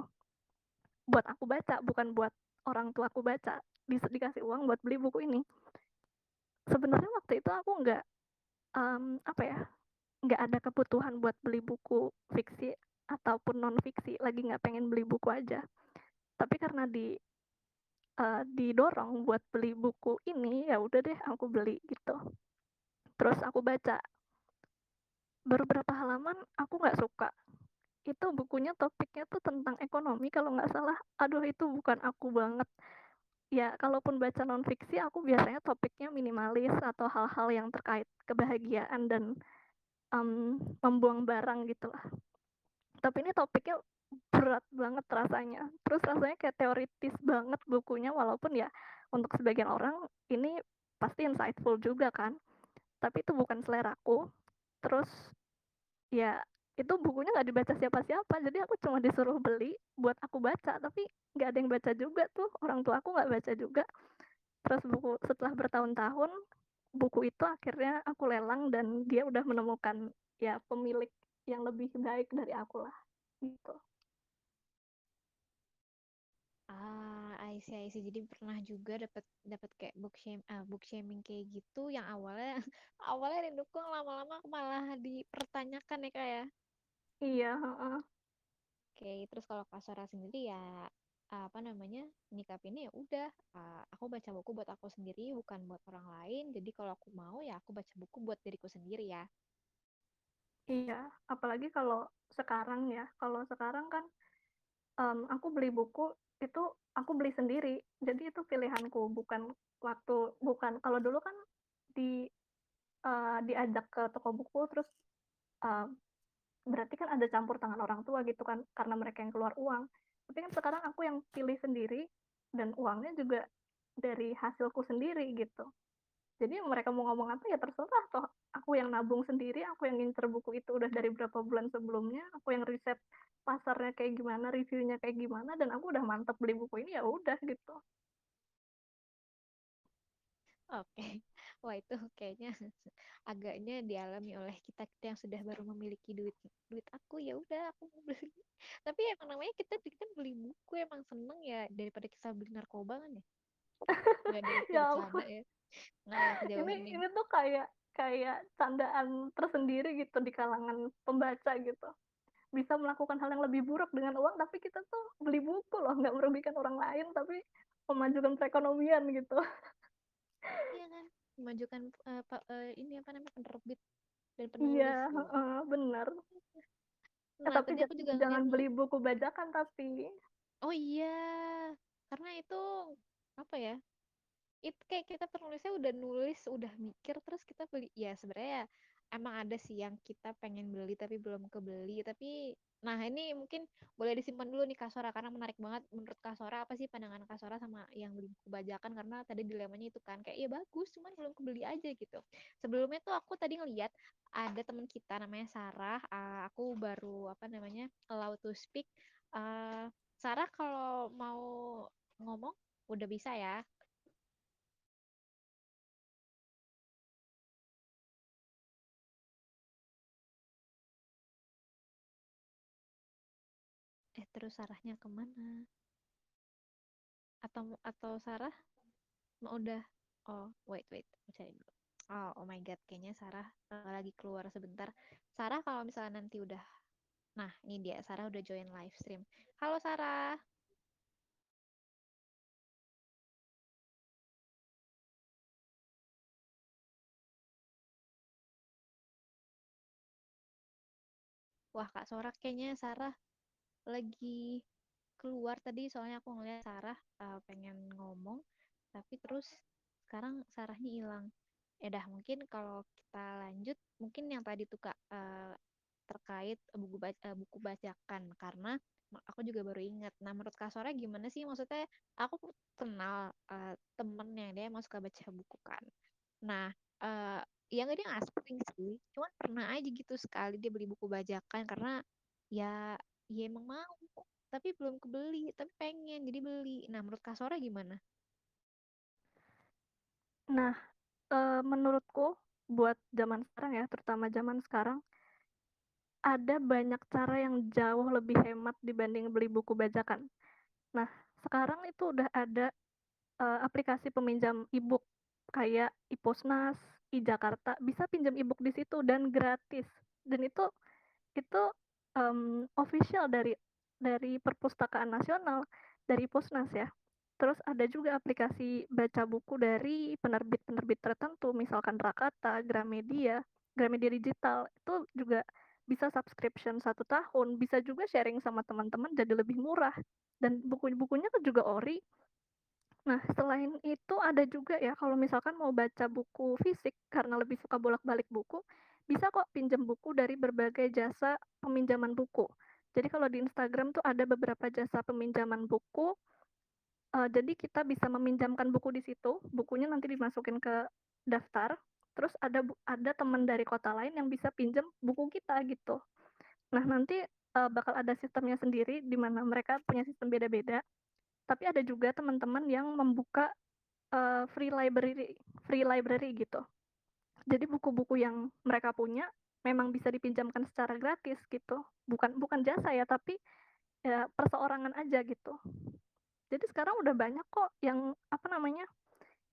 [SPEAKER 2] Buat aku baca bukan buat orang tua aku baca. Di, dikasih uang buat beli buku ini. Sebenarnya waktu itu aku nggak um, apa ya nggak ada kebutuhan buat beli buku fiksi ataupun non fiksi lagi nggak pengen beli buku aja. Tapi karena di uh, didorong buat beli buku ini ya udah deh aku beli gitu. Terus aku baca. Beberapa halaman aku nggak suka. Itu bukunya topiknya tuh tentang ekonomi kalau nggak salah. Aduh itu bukan aku banget ya kalaupun baca non fiksi aku biasanya topiknya minimalis atau hal-hal yang terkait kebahagiaan dan um, membuang barang gitu lah. Tapi ini topiknya berat banget rasanya. Terus rasanya kayak teoritis banget bukunya walaupun ya untuk sebagian orang ini pasti insightful juga kan. Tapi itu bukan seleraku. Terus ya itu bukunya nggak dibaca siapa-siapa jadi aku cuma disuruh beli buat aku baca tapi nggak ada yang baca juga tuh orang tua aku nggak baca juga terus buku setelah bertahun-tahun buku itu akhirnya aku lelang dan dia udah menemukan ya pemilik yang lebih baik dari aku lah gitu
[SPEAKER 1] Ah, I see, I see. Jadi pernah juga dapat dapat kayak book shame, ah, book shaming kayak gitu yang awalnya [laughs] awalnya didukung lama-lama malah dipertanyakan ya kayak.
[SPEAKER 2] Iya uh,
[SPEAKER 1] Oke, terus kalau Kak sendiri ya apa namanya nyikapinnya ya udah ah, aku baca buku buat aku sendiri bukan buat orang lain. Jadi kalau aku mau ya aku baca buku buat diriku sendiri ya.
[SPEAKER 2] Iya apalagi kalau sekarang ya. Kalau sekarang kan um, aku beli buku itu aku beli sendiri. Jadi itu pilihanku bukan waktu bukan kalau dulu kan di uh, diajak ke toko buku terus uh, berarti kan ada campur tangan orang tua gitu kan karena mereka yang keluar uang. Tapi kan sekarang aku yang pilih sendiri dan uangnya juga dari hasilku sendiri gitu. Jadi mereka mau ngomong apa ya terserah toh. Aku yang nabung sendiri aku yang ngincer buku itu udah dari berapa bulan sebelumnya aku yang riset pasarnya kayak gimana reviewnya kayak gimana dan aku udah mantep beli buku ini ya udah gitu.
[SPEAKER 1] Oke wah itu kayaknya [laughs] agaknya dialami oleh kita kita yang sudah baru memiliki duit duit aku. Ya udah aku mau beli. [laughs] Tapi emang namanya kita kan beli buku emang seneng ya daripada kita beli narkoba kan ya? Nggak ada [laughs]
[SPEAKER 2] ya
[SPEAKER 1] ya?
[SPEAKER 2] Ini
[SPEAKER 1] ini
[SPEAKER 2] ini tuh kayak kayak candaan tersendiri gitu di kalangan pembaca gitu. Bisa melakukan hal yang lebih buruk dengan uang, tapi kita tuh beli buku loh, nggak merugikan orang lain, tapi memajukan perekonomian gitu.
[SPEAKER 1] Iya kan? Memajukan uh, pa, uh, ini apa namanya penerbit dan
[SPEAKER 2] Iya,
[SPEAKER 1] penulis tuh.
[SPEAKER 2] heeh, bener. Eh,
[SPEAKER 1] Nah,
[SPEAKER 2] tapi
[SPEAKER 1] aku juga
[SPEAKER 2] jangan
[SPEAKER 1] ngeliat
[SPEAKER 2] beli buku bajakan tapi.
[SPEAKER 1] Oh iya, karena itu apa ya? Itu kayak kita penulisnya udah nulis, udah mikir, terus kita beli. Ya sebenarnya emang ada sih yang kita pengen beli tapi belum kebeli. Tapi, nah ini mungkin boleh disimpan dulu nih Kak Sora karena menarik banget menurut Kak Sora apa sih pandangan Kak Sora sama yang beli buku bajakan karena tadi dilemanya itu kan kayak ya bagus, cuman belum kebeli aja gitu. Sebelumnya tuh aku tadi ngeliat ada teman kita namanya Sarah. Uh, aku baru apa namanya allow to speak. Uh, Sarah kalau mau ngomong udah bisa ya. Terus Sarahnya ke mana? Atau atau Sarah mau udah? Oh wait wait, cari dulu. Oh oh my god, kayaknya Sarah uh, lagi keluar sebentar. Sarah kalau misalnya nanti udah, nah ini dia Sarah udah join live stream. Halo Sarah. Wah Kak Sora kayaknya Sarah lagi keluar tadi soalnya aku ngeliat Sarah uh, pengen ngomong tapi terus sekarang Sarahnya hilang. Ya dah mungkin kalau kita lanjut mungkin yang tadi tuh Kak uh, terkait buku baca, uh, buku bacakan karena aku juga baru ingat. Nah menurut Kak Sora gimana sih maksudnya aku kenal uh, temen yang dia emang suka baca buku kan. Nah uh, ya nggak dia nggak sering sih, cuman pernah aja gitu sekali dia beli buku bajakan karena ya ya emang mau tapi belum kebeli tapi pengen jadi beli nah menurut Kasora gimana
[SPEAKER 2] Nah, uh, menurutku buat zaman sekarang ya, terutama zaman sekarang ada banyak cara yang jauh lebih hemat dibanding beli buku bajakan. Nah, sekarang itu udah ada uh, aplikasi peminjam e-book kayak iPosnas, iJakarta, bisa pinjam e-book di situ dan gratis. Dan itu itu um, official dari dari Perpustakaan Nasional, dari Posnas ya. Terus ada juga aplikasi baca buku dari penerbit-penerbit tertentu, misalkan Rakata, Gramedia, Gramedia Digital. Itu juga bisa subscription satu tahun, bisa juga sharing sama teman-teman jadi lebih murah. Dan buku-bukunya juga ori. Nah, selain itu ada juga ya kalau misalkan mau baca buku fisik karena lebih suka bolak-balik buku, bisa kok pinjam buku dari berbagai jasa peminjaman buku. Jadi kalau di Instagram tuh ada beberapa jasa peminjaman buku. Uh, jadi kita bisa meminjamkan buku di situ, bukunya nanti dimasukin ke daftar. Terus ada ada teman dari kota lain yang bisa pinjam buku kita gitu. Nah nanti uh, bakal ada sistemnya sendiri di mana mereka punya sistem beda-beda. Tapi ada juga teman-teman yang membuka uh, free library, free library gitu. Jadi buku-buku yang mereka punya memang bisa dipinjamkan secara gratis gitu. Bukan bukan jasa ya, tapi ya perseorangan aja gitu. Jadi sekarang udah banyak kok yang apa namanya?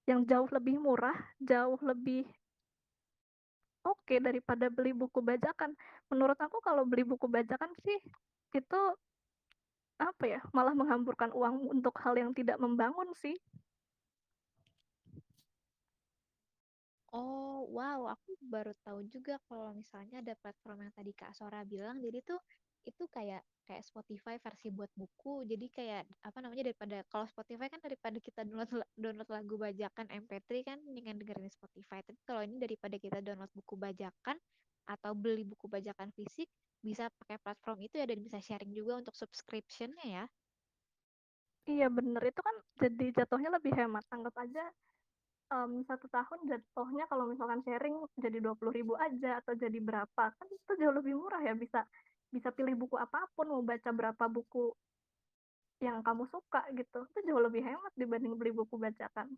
[SPEAKER 2] yang jauh lebih murah, jauh lebih oke okay daripada beli buku bajakan. Menurut aku kalau beli buku bajakan sih itu apa ya? Malah menghamburkan uang untuk hal yang tidak membangun sih.
[SPEAKER 1] Oh, wow, aku baru tahu juga kalau misalnya ada platform yang tadi Kak Sora bilang, jadi tuh itu kayak kayak Spotify versi buat buku. Jadi kayak apa namanya daripada kalau Spotify kan daripada kita download download lagu bajakan MP3 kan dengan dengerin Spotify. Tapi kalau ini daripada kita download buku bajakan atau beli buku bajakan fisik, bisa pakai platform itu ya dan bisa sharing juga untuk subscriptionnya ya.
[SPEAKER 2] Iya bener, itu kan jadi jatuhnya lebih hemat. Anggap aja um, satu tahun jatuhnya kalau misalkan sharing jadi dua puluh ribu aja atau jadi berapa kan itu jauh lebih murah ya bisa bisa pilih buku apa pun mau baca berapa buku yang kamu suka gitu itu jauh lebih hemat dibanding beli buku bacakan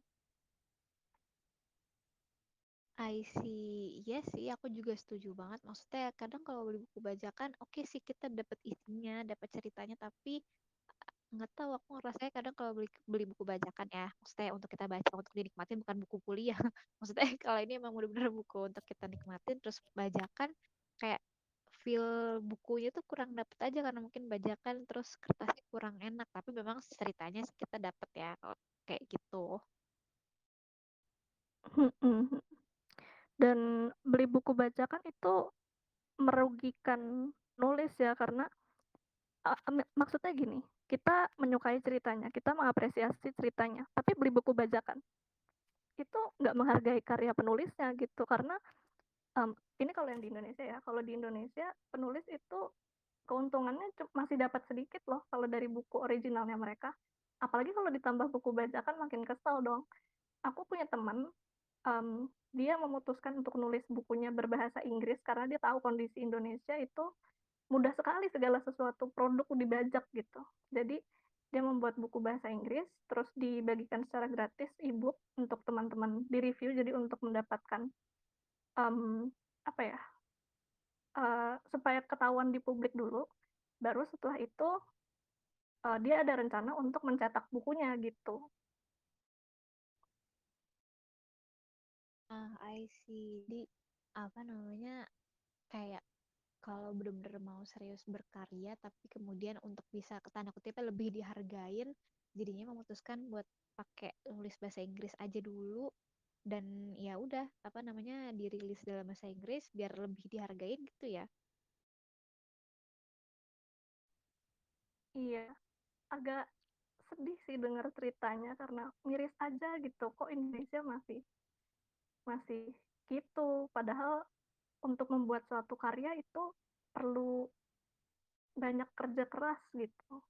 [SPEAKER 1] I see. Iya sih, aku juga setuju banget. Maksudnya kadang kalau beli buku bajakan, oke okay sih kita dapat isinya, dapat ceritanya, tapi nggak tahu aku ngerasanya kadang kalau beli beli buku bajakan ya maksudnya untuk kita baca untuk dinikmatin bukan buku kuliah. [laughs] Maksudnya kalau ini emang benar-benar buku untuk kita nikmatin terus bajakan kayak feel bukunya tuh kurang dapet aja karena mungkin bajakan terus kertasnya kurang enak. Tapi memang ceritanya sih kita dapet ya kalau kayak gitu.
[SPEAKER 2] Dan beli buku bajakan itu merugikan nulis ya karena uh, maksudnya gini, kita menyukai ceritanya, kita mengapresiasi ceritanya, tapi beli buku bajakan itu nggak menghargai karya penulisnya gitu karena um, ini kalau yang di Indonesia ya, kalau di Indonesia penulis itu keuntungannya masih dapat sedikit loh kalau dari buku originalnya mereka. Apalagi kalau ditambah buku bajakan makin kesel dong. Aku punya teman, um, dia memutuskan untuk nulis bukunya berbahasa Inggris karena dia tahu kondisi Indonesia itu mudah sekali segala sesuatu produk dibajak gitu. Jadi dia membuat buku bahasa Inggris, terus dibagikan secara gratis e-book untuk teman-teman di review, jadi untuk mendapatkan um, apa ya uh, supaya ketahuan di publik dulu. Baru setelah itu uh, dia ada rencana untuk mencetak bukunya gitu.
[SPEAKER 1] Ah, I see. Jadi apa namanya kayak kalau bener-bener mau serius berkarya tapi kemudian untuk bisa ke tanda kutipnya lebih dihargain jadinya memutuskan buat pakai nulis bahasa Inggris aja dulu. Dan ya udah apa namanya dirilis dalam bahasa Inggris biar lebih dihargain gitu ya.
[SPEAKER 2] Iya, agak sedih sih dengar ceritanya karena miris aja gitu. Kok Indonesia masih masih gitu? Padahal untuk membuat suatu karya itu perlu banyak kerja keras gitu.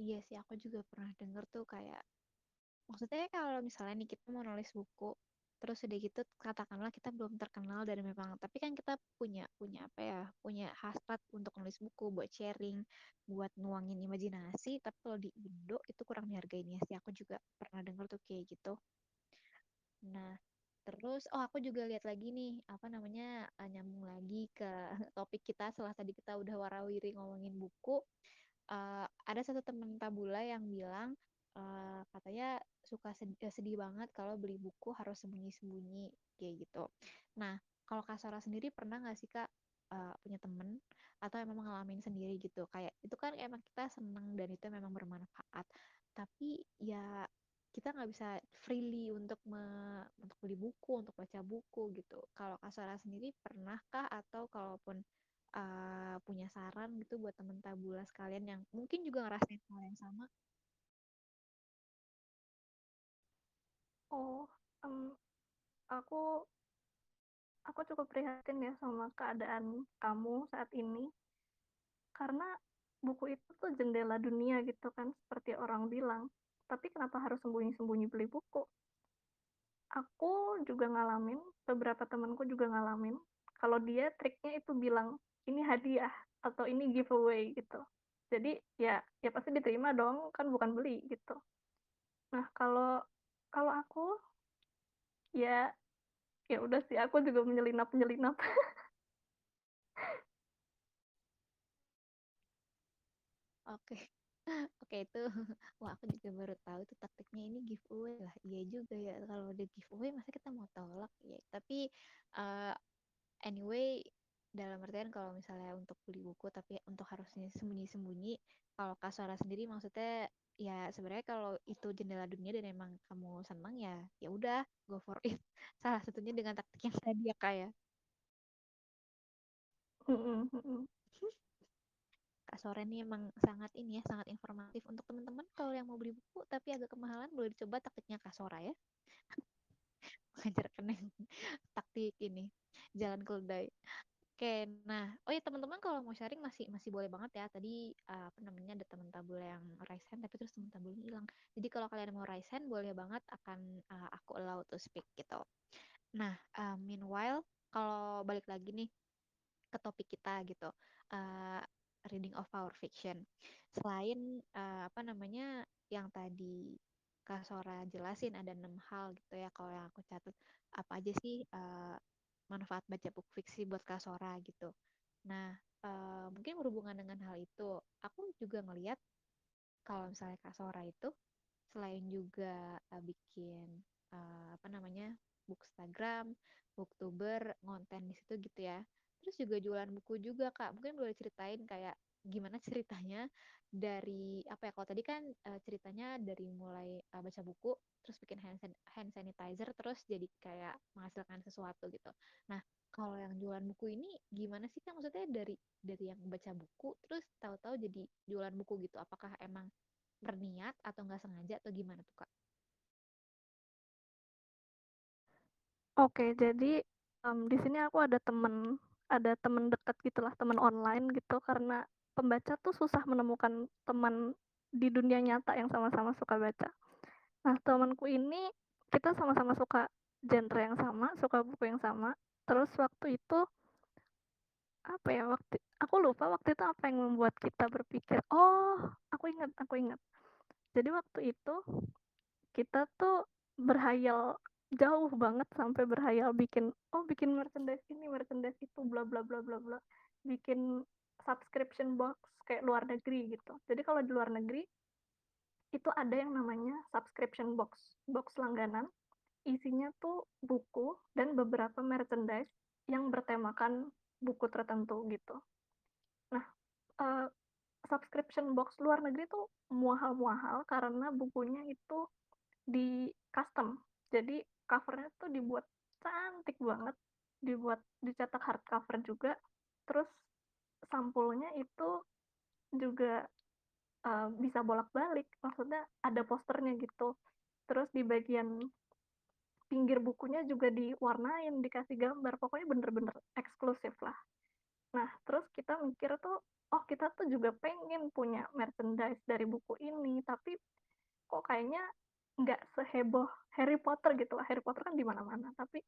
[SPEAKER 1] Iya sih aku juga pernah denger tuh kayak maksudnya kalau misalnya nih kita mau nulis buku terus udah gitu katakanlah kita belum terkenal dan memang tapi kan kita punya punya apa ya punya hasrat untuk nulis buku buat sharing buat nuangin imajinasi tapi kalau di Indo itu kurang dihargainnya sih. Aku juga pernah denger tuh kayak gitu. Nah terus oh aku juga lihat lagi nih apa namanya eh, nyambung lagi ke [laughs] topik kita setelah tadi kita udah warawiri ngomongin buku uh, ada satu temen tabula yang bilang uh, katanya suka sedih, sedih banget kalau beli buku harus sembunyi-sembunyi kayak gitu. Nah, kalau Kak Sora sendiri pernah nggak sih Kak uh, punya temen atau emang ngalamin sendiri gitu? Kayak itu kan emang kita seneng dan itu memang bermanfaat. Tapi ya kita nggak bisa freely untuk me, untuk beli buku, untuk baca buku gitu. Kalau Kak Sora sendiri pernahkah atau kalaupun uh, punya saran gitu buat temen tabula sekalian yang mungkin juga ngerasain hal yang sama?
[SPEAKER 2] oh um, aku aku cukup prihatin ya sama keadaan kamu saat ini karena buku itu tuh jendela dunia gitu kan seperti orang bilang tapi kenapa harus sembunyi-sembunyi beli buku aku juga ngalamin beberapa temanku juga ngalamin kalau dia triknya itu bilang ini hadiah atau ini giveaway gitu. Jadi ya ya pasti diterima dong kan bukan beli gitu. Nah kalau kalau aku ya ya udah sih aku juga menyelinap menyelinap
[SPEAKER 1] Oke, oke itu, [laughs] wah aku juga baru tahu itu taktiknya ini giveaway lah. Iya juga ya kalau ada giveaway masa kita mau tolak ya. Tapi uh, anyway dalam artian kalau misalnya untuk beli buku tapi untuk harusnya sembunyi-sembunyi kalau Kasora sendiri maksudnya ya sebenarnya kalau itu jendela dunia dan emang kamu senang ya ya udah go for it [laughs] salah satunya dengan taktik yang tadi ya kak ya Kak Sore ini emang sangat ini ya sangat informatif untuk teman-teman kalau yang mau beli buku tapi agak kemahalan boleh dicoba taktiknya Kak Sora ya [laughs] mengajarkan yang [laughs] taktik ini jalan keledai Oke, nah, oh ya teman-teman kalau mau sharing masih masih boleh banget ya. Tadi uh, apa namanya ada teman tabul yang raise hand tapi terus teman tabulnya hilang. Jadi kalau kalian mau raise hand boleh banget akan uh, aku allow to speak gitu. Nah, uh, meanwhile kalau balik lagi nih ke topik kita gitu, uh, reading of our fiction. Selain uh, apa namanya yang tadi Kak Sora jelasin ada enam hal gitu ya. Kalau yang aku catat apa aja sih uh, manfaat baca buku fiksi buat Kak Sora gitu. Nah, uh, mungkin berhubungan dengan hal itu, aku juga ngelihat kalau misalnya Kak Sora itu selain juga uh, bikin uh, apa namanya bookstagram, booktuber, ngonten di situ gitu ya. Terus juga jualan buku juga Kak. Mungkin boleh ceritain kayak gimana ceritanya dari apa ya kalau tadi kan eh, ceritanya dari mulai eh, baca buku terus bikin hand, san- hand sanitizer terus jadi kayak menghasilkan sesuatu gitu. Nah, kalau yang jualan buku ini gimana sih Kak? Maksudnya dari dari yang baca buku terus tahu-tahu jadi jualan buku gitu. Apakah emang berniat atau nggak sengaja atau gimana tuh Kak?
[SPEAKER 2] Oke, jadi, mmm, di sini aku ada temen ada temen deket gitulah, temen online gitu, karena pembaca tuh susah menemukan teman di dunia nyata yang sama-sama suka baca. Nah, temenku ini kita sama-sama suka genre yang sama, suka buku yang sama, terus waktu itu, apa ya, waktu aku lupa waktu itu apa yang membuat kita berpikir, oh, aku ingat aku ingat. Jadi waktu itu kita tuh berhayal jauh banget sampai berhayal bikin, oh bikin merchandise ini, merchandise itu, bla bla bla bla bla. Bikin subscription box kayak luar negeri gitu. Jadi kalau di luar negeri itu ada yang namanya subscription box, box langganan. Isinya tuh buku dan beberapa merchandise yang bertemakan buku tertentu gitu. Nah, uh, subscription box luar negeri tuh mahal-mahal karena bukunya itu di custom. Jadi covernya tuh dibuat cantik banget, dibuat dicetak hardcover juga. Terus sampulnya itu juga uh, bisa bolak-balik, maksudnya ada posternya gitu. Terus di bagian pinggir bukunya juga diwarnain, dikasih gambar, pokoknya bener-bener eksklusif lah. Nah, terus kita mikir tuh, oh kita tuh juga pengen punya merchandise dari buku ini, tapi kok kayaknya nggak seheboh Harry Potter gitu lah. Harry Potter kan di mana-mana, tapi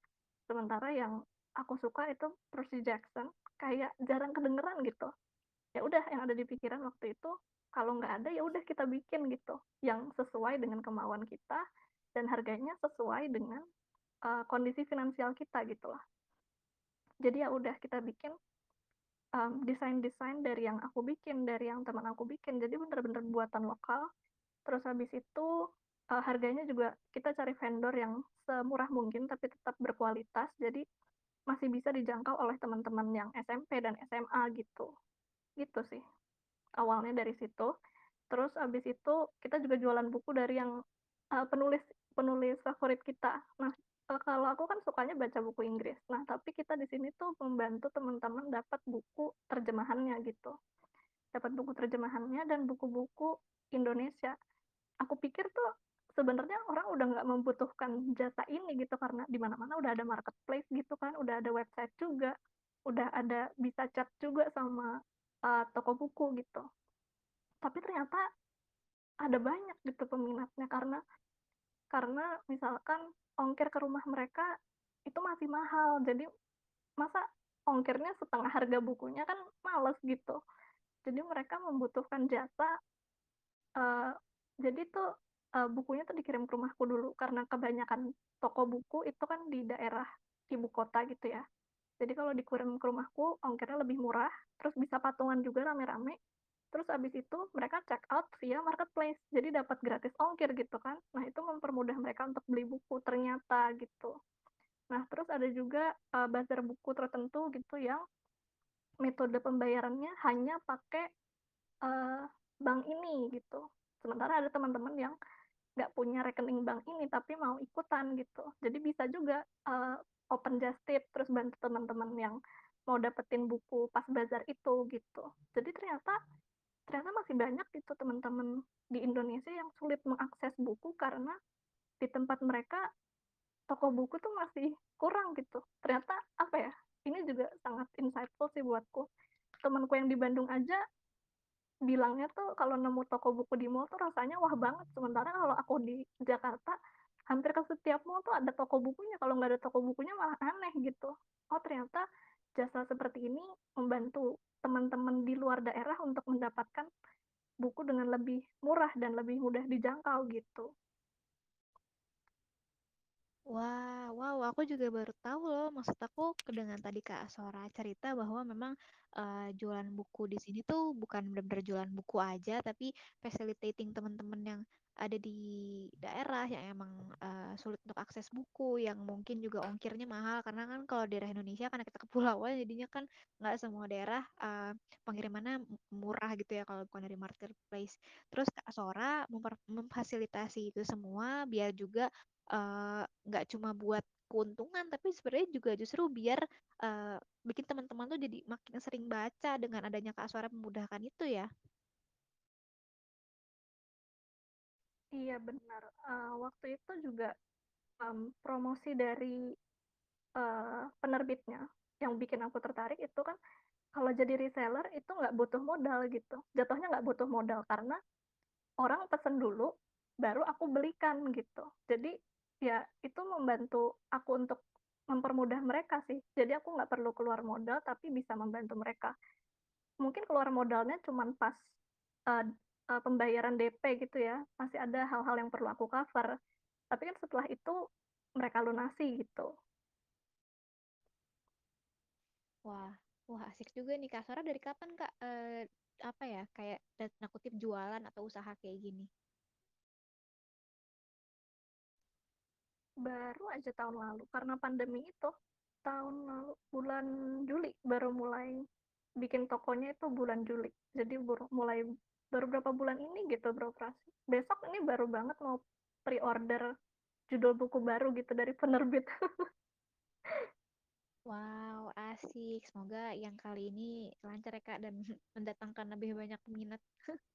[SPEAKER 2] sementara yang aku suka itu Percy Jackson kayak jarang kedengeran gitu. Ya udah yang ada di pikiran waktu itu kalau nggak ada ya udah kita bikin gitu yang sesuai dengan kemauan kita dan harganya sesuai dengan uh, kondisi finansial kita gitu lah. Jadi ya udah kita bikin um, desain-desain dari yang aku bikin, dari yang teman aku bikin. Jadi bener-bener buatan lokal. Terus habis itu uh, harganya juga kita cari vendor yang semurah mungkin tapi tetap berkualitas. Jadi masih bisa dijangkau oleh teman-teman yang SMP dan SMA gitu. Gitu sih. Awalnya dari situ. Terus habis itu kita juga jualan buku dari yang uh, penulis penulis favorit kita. Nah, uh, kalau aku kan sukanya baca buku Inggris. Nah, tapi kita di sini tuh membantu teman-teman dapat buku terjemahannya gitu. Dapat buku terjemahannya dan buku-buku Indonesia. Aku pikir tuh sebenarnya orang udah nggak membutuhkan jasa ini gitu karena di mana-mana udah ada marketplace gitu kan, udah ada website juga, udah ada bisa chat juga sama uh, toko buku gitu. Tapi ternyata ada banyak gitu peminatnya karena karena misalkan ongkir ke rumah mereka itu masih mahal jadi masa ongkirnya setengah harga bukunya kan males gitu jadi mereka membutuhkan jasa uh, jadi tuh uh, bukunya tuh dikirim ke rumahku dulu karena kebanyakan toko buku itu kan di daerah ibu kota gitu ya. Jadi kalau dikirim ke rumahku ongkirnya lebih murah terus bisa patungan juga rame-rame. Terus abis itu mereka check out via marketplace jadi dapat gratis ongkir gitu kan. Nah itu mempermudah mereka untuk beli buku ternyata gitu. Nah terus ada juga uh, bazar buku tertentu gitu yang metode pembayarannya hanya pakai uh, bank ini gitu. Sementara ada teman-teman yang nggak punya rekening bank ini tapi mau ikutan gitu jadi bisa juga uh, open just tip terus bantu teman-teman yang mau dapetin buku pas bazar itu gitu jadi ternyata ternyata masih banyak gitu teman-teman di Indonesia yang sulit mengakses buku karena di tempat mereka toko buku tuh masih kurang gitu. Ternyata apa ya? Ini juga sangat insightful sih buatku. Temanku yang di Bandung aja bilangnya tuh kalau nemu toko buku di mall tuh rasanya wah banget. Sementara kalau aku di Jakarta hampir ke setiap mall tuh ada toko bukunya. Kalau nggak ada toko bukunya malah aneh gitu. Oh ternyata jasa seperti ini membantu teman-teman di luar daerah untuk mendapatkan buku dengan lebih murah dan lebih mudah dijangkau gitu.
[SPEAKER 1] Wah, wow, aku juga baru tahu loh. Maksud aku dengan tadi Kak Sora cerita bahwa memang eh, jualan buku di sini tuh bukan benar-benar jualan buku aja, tapi facilitating teman-teman yang ada di daerah yang emang eh, sulit untuk akses buku, yang mungkin juga ongkirnya mahal. Karena kan kalau daerah Indonesia karena kita kepulauan, jadinya kan nggak semua daerah eh, pengirimannya murah gitu ya kalau bukan dari marketplace. Terus Kak Sora memfasilitasi itu semua biar juga nggak cuma buat keuntungan tapi sebenarnya juga justru biar eh, bikin teman-teman tuh jadi makin sering baca dengan adanya Kak Suara memudahkan itu ya.
[SPEAKER 2] Iya benar, eee, waktu itu juga, mmm, promosi dari, eee, penerbitnya yang bikin aku tertarik itu kan kalau jadi reseller itu nggak butuh modal gitu, jatuhnya nggak butuh modal karena orang pesen dulu, baru aku belikan gitu. Jadi ya itu membantu aku untuk mempermudah mereka sih. Jadi aku nggak perlu keluar modal tapi bisa membantu mereka. Mungkin keluar modalnya cuman pas, eee eee, pembayaran DP gitu ya, masih ada hal-hal yang perlu aku cover. Tapi kan setelah itu mereka lunasi gitu.
[SPEAKER 1] Wah, wah asik juga nih Kak Suara dari kapan Kak eh, apa ya kayak dan kutip jualan atau usaha kayak gini?
[SPEAKER 2] Baru aja tahun lalu, karena pandemi itu, tahun lalu bulan Juli baru mulai bikin tokonya itu bulan Juli. Jadi baru mulai baru berapa bulan ini gitu beroperasi. Besok ini baru banget mau pre-order judul buku baru gitu dari penerbit. [laughs]
[SPEAKER 1] Wow, asik. Semoga yang kali ini lancar ya Kak dan mendatangkan lebih banyak peminat. [laughs]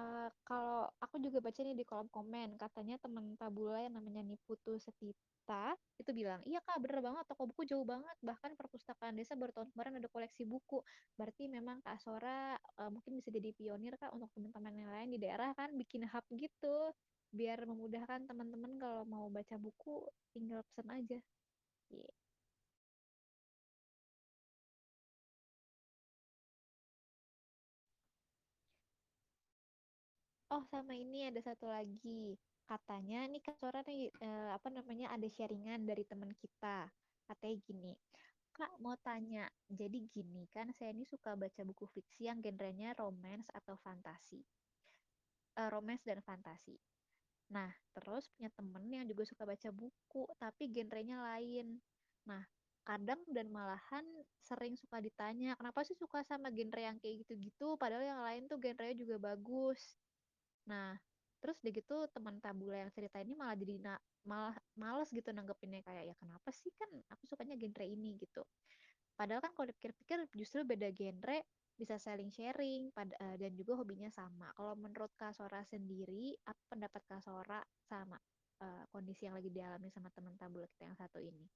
[SPEAKER 1] Eh, kalau aku juga baca nih di kolom komen, katanya teman Tabula yang namanya Niputu Setita itu bilang, iya kak bener banget, toko buku jauh banget, bahkan perpustakaan desa baru tahun kemarin ada koleksi buku. Berarti memang Kak Sora eh, mungkin bisa jadi pionir kak untuk teman-teman yang lain di daerah kan bikin hub gitu, biar memudahkan teman-teman kalau mau baca buku tinggal pesan aja. Iya. Oh, sama ini ada satu lagi. Katanya nih Kak Sora nih eh, apa namanya ada sharingan dari teman kita. Katanya gini, Kak mau tanya, jadi gini kan saya ini suka baca buku fiksi yang genrenya romance atau fantasi. Eh, romance dan fantasi. Nah, terus punya temen yang juga suka baca buku, tapi genrenya lain. Nah, kadang dan malahan sering suka ditanya, kenapa sih suka sama genre yang kayak gitu-gitu, padahal yang lain tuh genrenya juga bagus. Nah, terus udah gitu teman Tabula yang cerita ini malah jadi na- malah males gitu nanggepinnya kayak ya kenapa sih kan aku sukanya genre ini gitu. Padahal kan kalau dipikir-pikir justru beda genre bisa saling sharing pada eh, dan juga hobinya sama. Kalau menurut Kak Sora sendiri, apa pendapat Kak Sora sama eh, kondisi yang lagi dialami sama teman Tabula kita yang satu ini?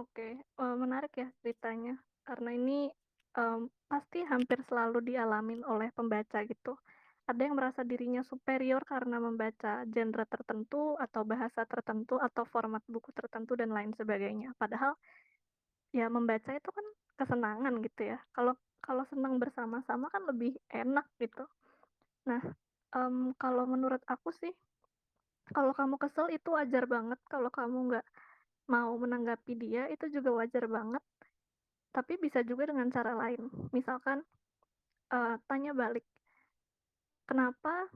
[SPEAKER 2] Oke, eee, menarik ya ceritanya, karena ini, mmm, pasti hampir selalu dialamin oleh pembaca gitu. Ada yang merasa dirinya superior karena membaca genre tertentu, atau bahasa tertentu, atau format buku tertentu, dan lain sebagainya. Padahal, ya membaca itu kan kesenangan gitu ya, kalau kalau senang bersama-sama kan lebih enak gitu. Nah, mmm, kalau menurut aku sih, kalau kamu kesel itu wajar banget, kalau kamu nggak mau menanggapi dia, itu juga wajar banget. Tapi bisa juga dengan cara lain. Misalkan, eee, tanya balik, "Kenapa?"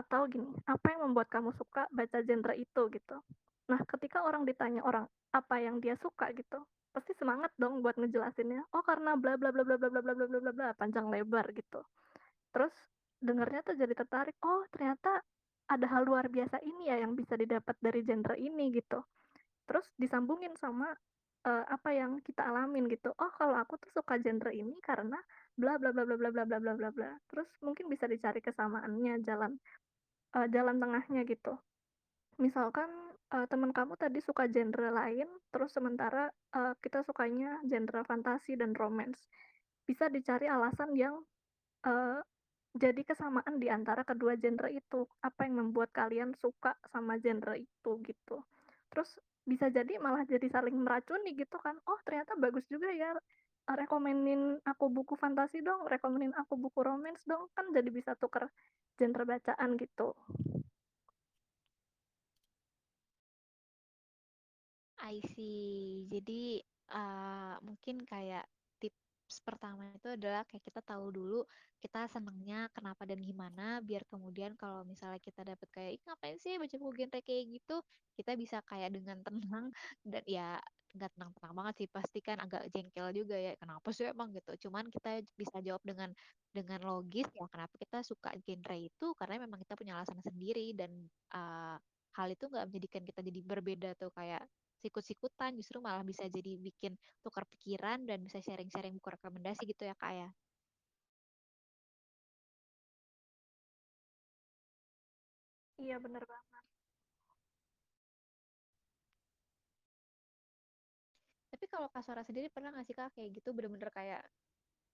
[SPEAKER 2] Atau gini, "Apa yang membuat kamu suka baca genre itu?" Gitu. Nah, ketika orang ditanya orang apa yang dia suka gitu, pasti semangat dong buat ngejelasinnya, "Oh, karena bla bla bla bla bla bla bla bla bla bla bla," panjang lebar gitu. Terus dengernya tuh jadi tertarik, "Oh, ternyata ada hal luar biasa ini ya yang bisa didapat dari genre ini," gitu. Terus disambungin sama, eee, apa yang kita alamin gitu, "Oh kalau aku tuh suka genre ini karena bla bla bla bla bla bla bla bla bla bla." Terus mungkin bisa dicari kesamaannya, jalan eee, jalan tengahnya gitu. Misalkan, eee, temen kamu tadi suka genre lain, terus sementara, eee, kita sukanya genre fantasi dan romance. Bisa dicari alasan yang, eee, jadi kesamaan di antara kedua genre itu. Apa yang membuat kalian suka sama genre itu gitu. Terus bisa jadi malah jadi saling meracuni gitu kan, "Oh ternyata bagus juga ya eee, rekomenin aku buku fantasi dong, rekomenin aku buku romance dong, kan jadi bisa tuker genre bacaan gitu.
[SPEAKER 1] I see. Jadi uh, mungkin kayak tips pertama itu adalah kayak kita tahu dulu kita senangnya kenapa dan gimana biar kemudian kalau misalnya kita dapet kayak Ih, ngapain sih baca buku genre kayak gitu? Kita bisa kayak dengan tenang [laughs] dan ya nggak tenang-tenang banget sih. Pasti kan agak jengkel juga ya kenapa sih emang? Gitu. Cuman kita bisa jawab dengan dengan logis ya kenapa kita suka genre itu? Karena memang kita punya alasan sendiri dan uh, hal itu nggak menjadikan kita jadi berbeda tuh kayak sikut-sikutan justru malah bisa jadi bikin tukar pikiran dan bisa sharing-sharing buku rekomendasi gitu ya kak ya.
[SPEAKER 2] Iya bener banget.
[SPEAKER 1] Tapi kalau Kak Sora sendiri pernah nggak sih kak kayak gitu bener-bener kayak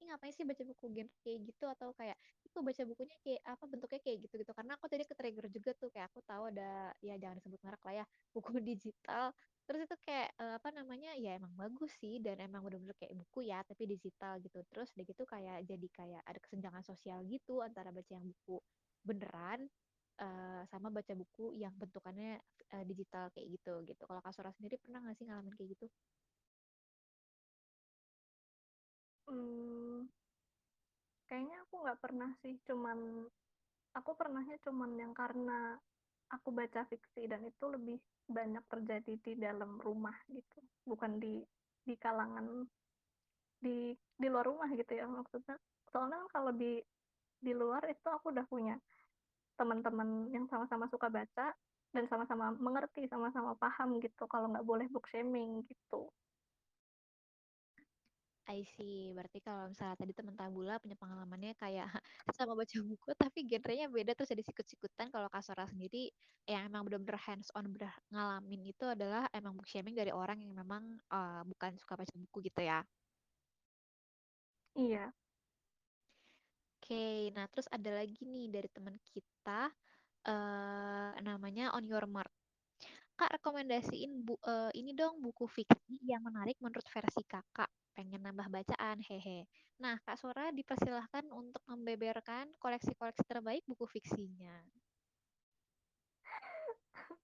[SPEAKER 1] ini ngapain sih baca buku genre kayak gitu atau kayak itu baca bukunya kayak apa bentuknya kayak gitu gitu karena aku tadi ke trigger juga tuh kayak aku tahu ada ya jangan disebut merek lah ya [laughs] buku digital terus itu kayak eh, apa namanya ya emang bagus sih dan emang bener-bener kayak buku ya tapi digital gitu. Terus udah gitu kayak jadi kayak ada kesenjangan sosial gitu antara baca yang buku beneran eh, sama baca buku yang bentukannya eh, digital kayak gitu gitu. Kalau Kak Sora sendiri pernah nggak sih ngalamin kayak gitu?
[SPEAKER 2] Mmm, kayaknya aku nggak pernah sih, cuman aku pernahnya cuman yang karena aku baca fiksi dan itu lebih banyak terjadi di dalam rumah gitu, bukan di di kalangan di di luar rumah gitu ya maksudnya. Soalnya kalau di di luar itu aku udah punya teman-teman yang sama-sama suka baca dan sama-sama mengerti, sama-sama paham gitu kalau nggak boleh book shaming gitu.
[SPEAKER 1] I see. Berarti kalau misalnya tadi teman Tabula punya pengalamannya kayak [laughs] sama baca buku tapi genrenya beda terus jadi sikut-sikutan. Kalau Kasora sendiri yang emang bener-bener hands on bener ngalamin itu adalah emang book shaming dari orang yang memang uh, bukan suka baca buku gitu ya.
[SPEAKER 2] Iya.
[SPEAKER 1] Oke, nah terus ada lagi nih dari teman kita eh namanya On Your Mark. Kak rekomendasiin bu eh, ini dong buku fiksi yang menarik menurut versi kakak. Pengen nambah bacaan, hehe. Nah, Kak Sora dipersilahkan untuk membeberkan koleksi-koleksi terbaik buku fiksinya. [laughs]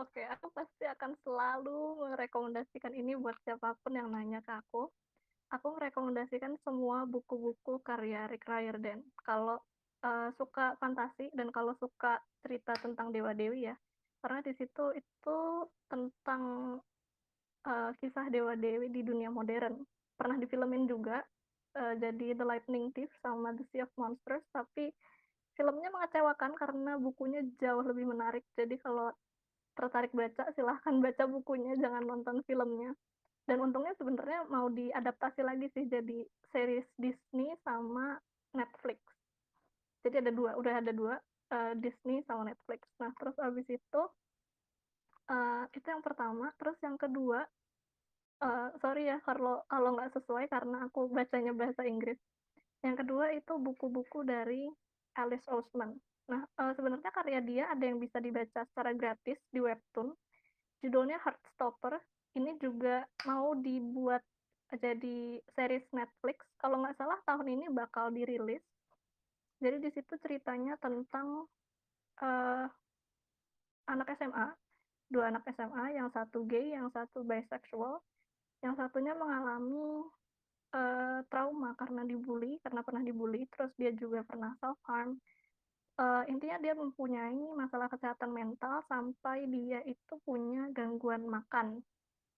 [SPEAKER 2] Oke, aku pasti akan selalu merekomendasikan ini buat siapa pun yang nanya ke aku. Aku merekomendasikan semua buku-buku karya Rick Riordan. Kalau uh, suka fantasi dan kalau suka cerita tentang dewa-dewi ya, karena di situ itu tentang uh, kisah dewa-dewi di dunia modern. Pernah difilmin juga, uh, jadi The Lightning Thief sama The Sea of Monsters, tapi filmnya mengecewakan karena bukunya jauh lebih menarik. Jadi kalau tertarik baca silahkan baca bukunya jangan nonton filmnya dan untungnya sebenarnya mau diadaptasi lagi sih jadi series Disney sama Netflix jadi ada dua udah ada dua uh, Disney sama Netflix nah terus abis itu uh, itu yang pertama terus yang kedua uh, sorry ya kalau kalau nggak sesuai karena aku bacanya bahasa Inggris yang kedua itu buku-buku dari Alice Oseman Nah, uh, sebenarnya karya dia ada yang bisa dibaca secara gratis di webtoon. Judulnya Heartstopper. Ini juga mau dibuat jadi series Netflix. Kalau nggak salah tahun ini bakal dirilis. Jadi di situ ceritanya tentang uh, anak SMA, dua anak SMA, yang satu gay, yang satu bisexual, yang satunya mengalami uh, trauma karena dibully, karena pernah dibully, terus dia juga pernah self harm uh, intinya dia mempunyai masalah kesehatan mental sampai dia itu punya gangguan makan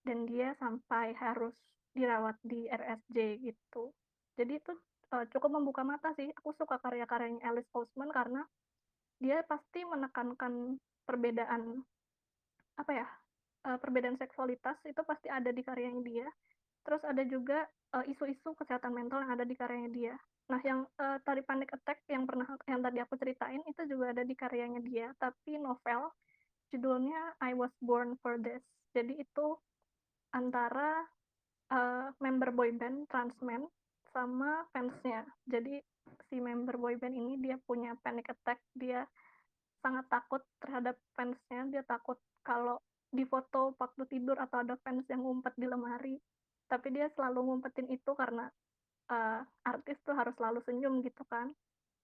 [SPEAKER 2] dan dia sampai harus dirawat di RSJ gitu. Jadi itu uh, cukup membuka mata sih. Aku suka karya-karyanya Alice Oseman karena dia pasti menekankan perbedaan apa ya uh, perbedaan seksualitas itu pasti ada di karyanya dia. Terus ada juga isu-isu uh, kesehatan mental yang ada di karyanya dia. Nah, yang uh, tadi Panic Attack yang pernah yang tadi aku ceritain itu juga ada di karyanya dia, tapi novel judulnya I Was Born for This. Jadi itu antara uh, member boyband transmen sama fansnya. Jadi si member boyband ini dia punya panic attack, dia sangat takut terhadap fansnya, dia takut kalau di foto waktu tidur atau ada fans yang ngumpet di lemari. Tapi dia selalu ngumpetin itu karena uh, artis tuh harus selalu senyum gitu kan.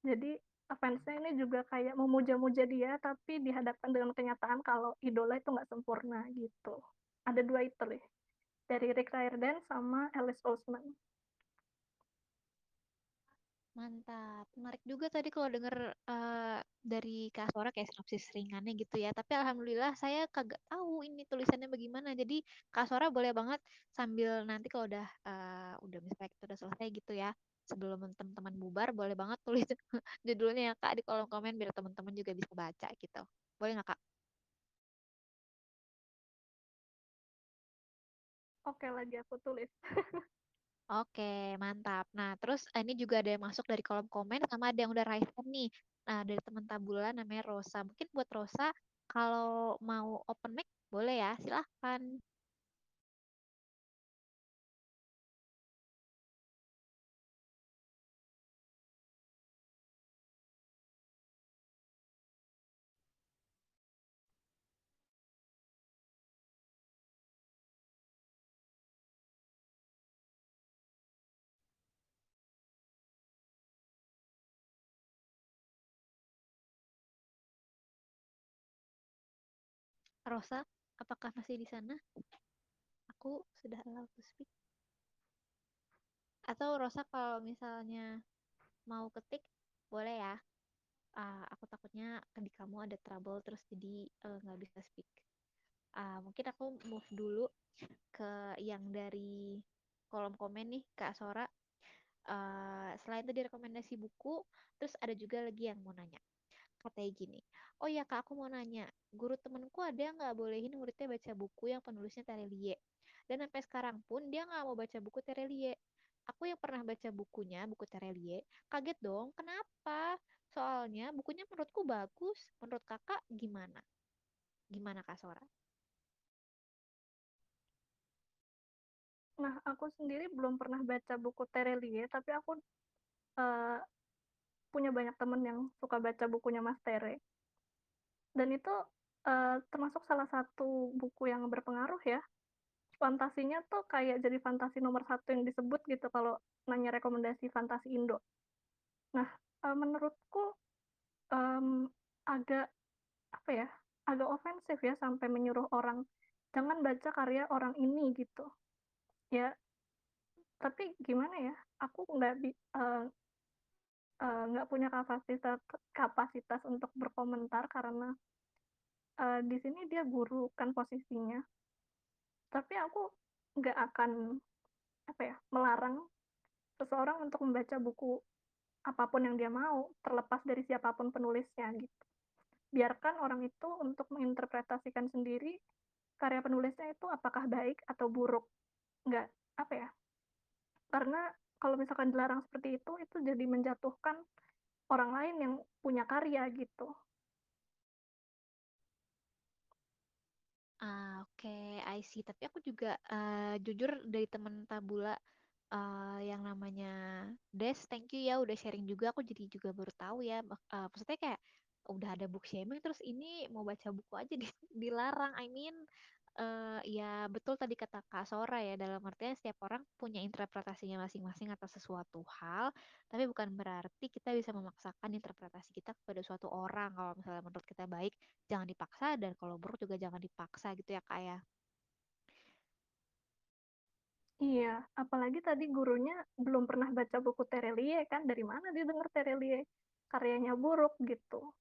[SPEAKER 2] Jadi fansnya ini juga kayak memuja-muja dia tapi dihadapkan dengan kenyataan kalau idola itu nggak sempurna gitu. Ada dua itu deh dari Rick Riordan sama Alice Oseman
[SPEAKER 1] Mantap. Menarik juga tadi kalau denger uh, dari Kak Sora kayak sinopsis ringannya gitu ya. Tapi alhamdulillah saya kagak tahu ini tulisannya bagaimana. Jadi Kak Sora boleh banget sambil nanti kalau udah uh, udah misalnya kita udah selesai gitu ya. Sebelum teman-teman bubar boleh banget tulis [laughs] judulnya ya Kak di kolom komen biar teman-teman juga bisa baca gitu. Boleh nggak Kak?
[SPEAKER 2] Oke, lagi aku tulis. [laughs]
[SPEAKER 1] Oke, mantap. Nah, terus eh, ini juga ada yang masuk dari kolom komen sama ada yang udah raise hand nih. Nah, dari teman Tabula namanya Rosa. Mungkin buat Rosa kalau mau open mic boleh ya, silahkan. Rosa, apakah masih di sana? Aku sudah allow to speak. Atau Rosa kalau misalnya mau ketik, boleh ya. Uh, aku takutnya di kamu ada trouble terus jadi eh, nggak uh, bisa speak. Uh, mungkin aku move dulu ke yang dari kolom komen nih Kak Sora. Uh, selain tadi rekomendasi buku, terus ada juga lagi yang mau nanya. Katanya gini, oh ya kak aku mau nanya, guru temenku ada nggak bolehin muridnya baca buku yang penulisnya Terelie. Dan sampai sekarang pun dia nggak mau baca buku Terelie. Aku yang pernah baca bukunya, buku Terelie, kaget dong, kenapa? Soalnya bukunya menurutku bagus. Menurut kakak gimana? Gimana kak Sora?
[SPEAKER 2] Nah, aku sendiri belum pernah baca buku Terelie, tapi aku uh, punya banyak temen yang suka baca bukunya Mas Tere. Dan itu uh, termasuk salah satu buku yang berpengaruh ya. Fantasinya tuh kayak jadi fantasi nomor satu yang disebut gitu kalau nanya rekomendasi fantasi Indo. Nah, uh, menurutku um, agak apa ya, agak ofensif ya sampai menyuruh orang jangan baca karya orang ini gitu. Ya, tapi gimana ya? Aku nggak uh, nggak uh, punya kapasitas kapasitas untuk berkomentar karena uh, di sini dia guru kan posisinya. Tapi aku nggak akan apa ya melarang seseorang untuk membaca buku apa pun yang dia mau terlepas dari siapa pun penulisnya gitu. Biarkan orang itu untuk menginterpretasikan sendiri karya penulisnya itu apakah baik atau buruk. Nggak apa ya karena kalau misalkan dilarang seperti itu itu jadi menjatuhkan orang lain yang punya karya gitu
[SPEAKER 1] Ah, oke, I see. Tapi aku juga uh, jujur dari temen Tabula uh, yang namanya Des, thank you ya udah sharing juga. Aku jadi juga baru tahu ya. Uh, maksudnya kayak udah ada book shaming terus ini mau baca buku aja di, [laughs] dilarang. I mean, uh, ya betul tadi kata Kak Sora ya dalam artinya setiap orang punya interpretasinya masing-masing atas sesuatu hal tapi bukan berarti kita bisa memaksakan interpretasi kita kepada suatu orang. Kalau misalnya menurut kita baik jangan dipaksa dan kalau buruk juga jangan dipaksa gitu ya Kak ya.
[SPEAKER 2] Iya, apalagi tadi gurunya belum pernah baca buku Terelie kan, dari mana dia dengar Terelie? Karyanya buruk gitu.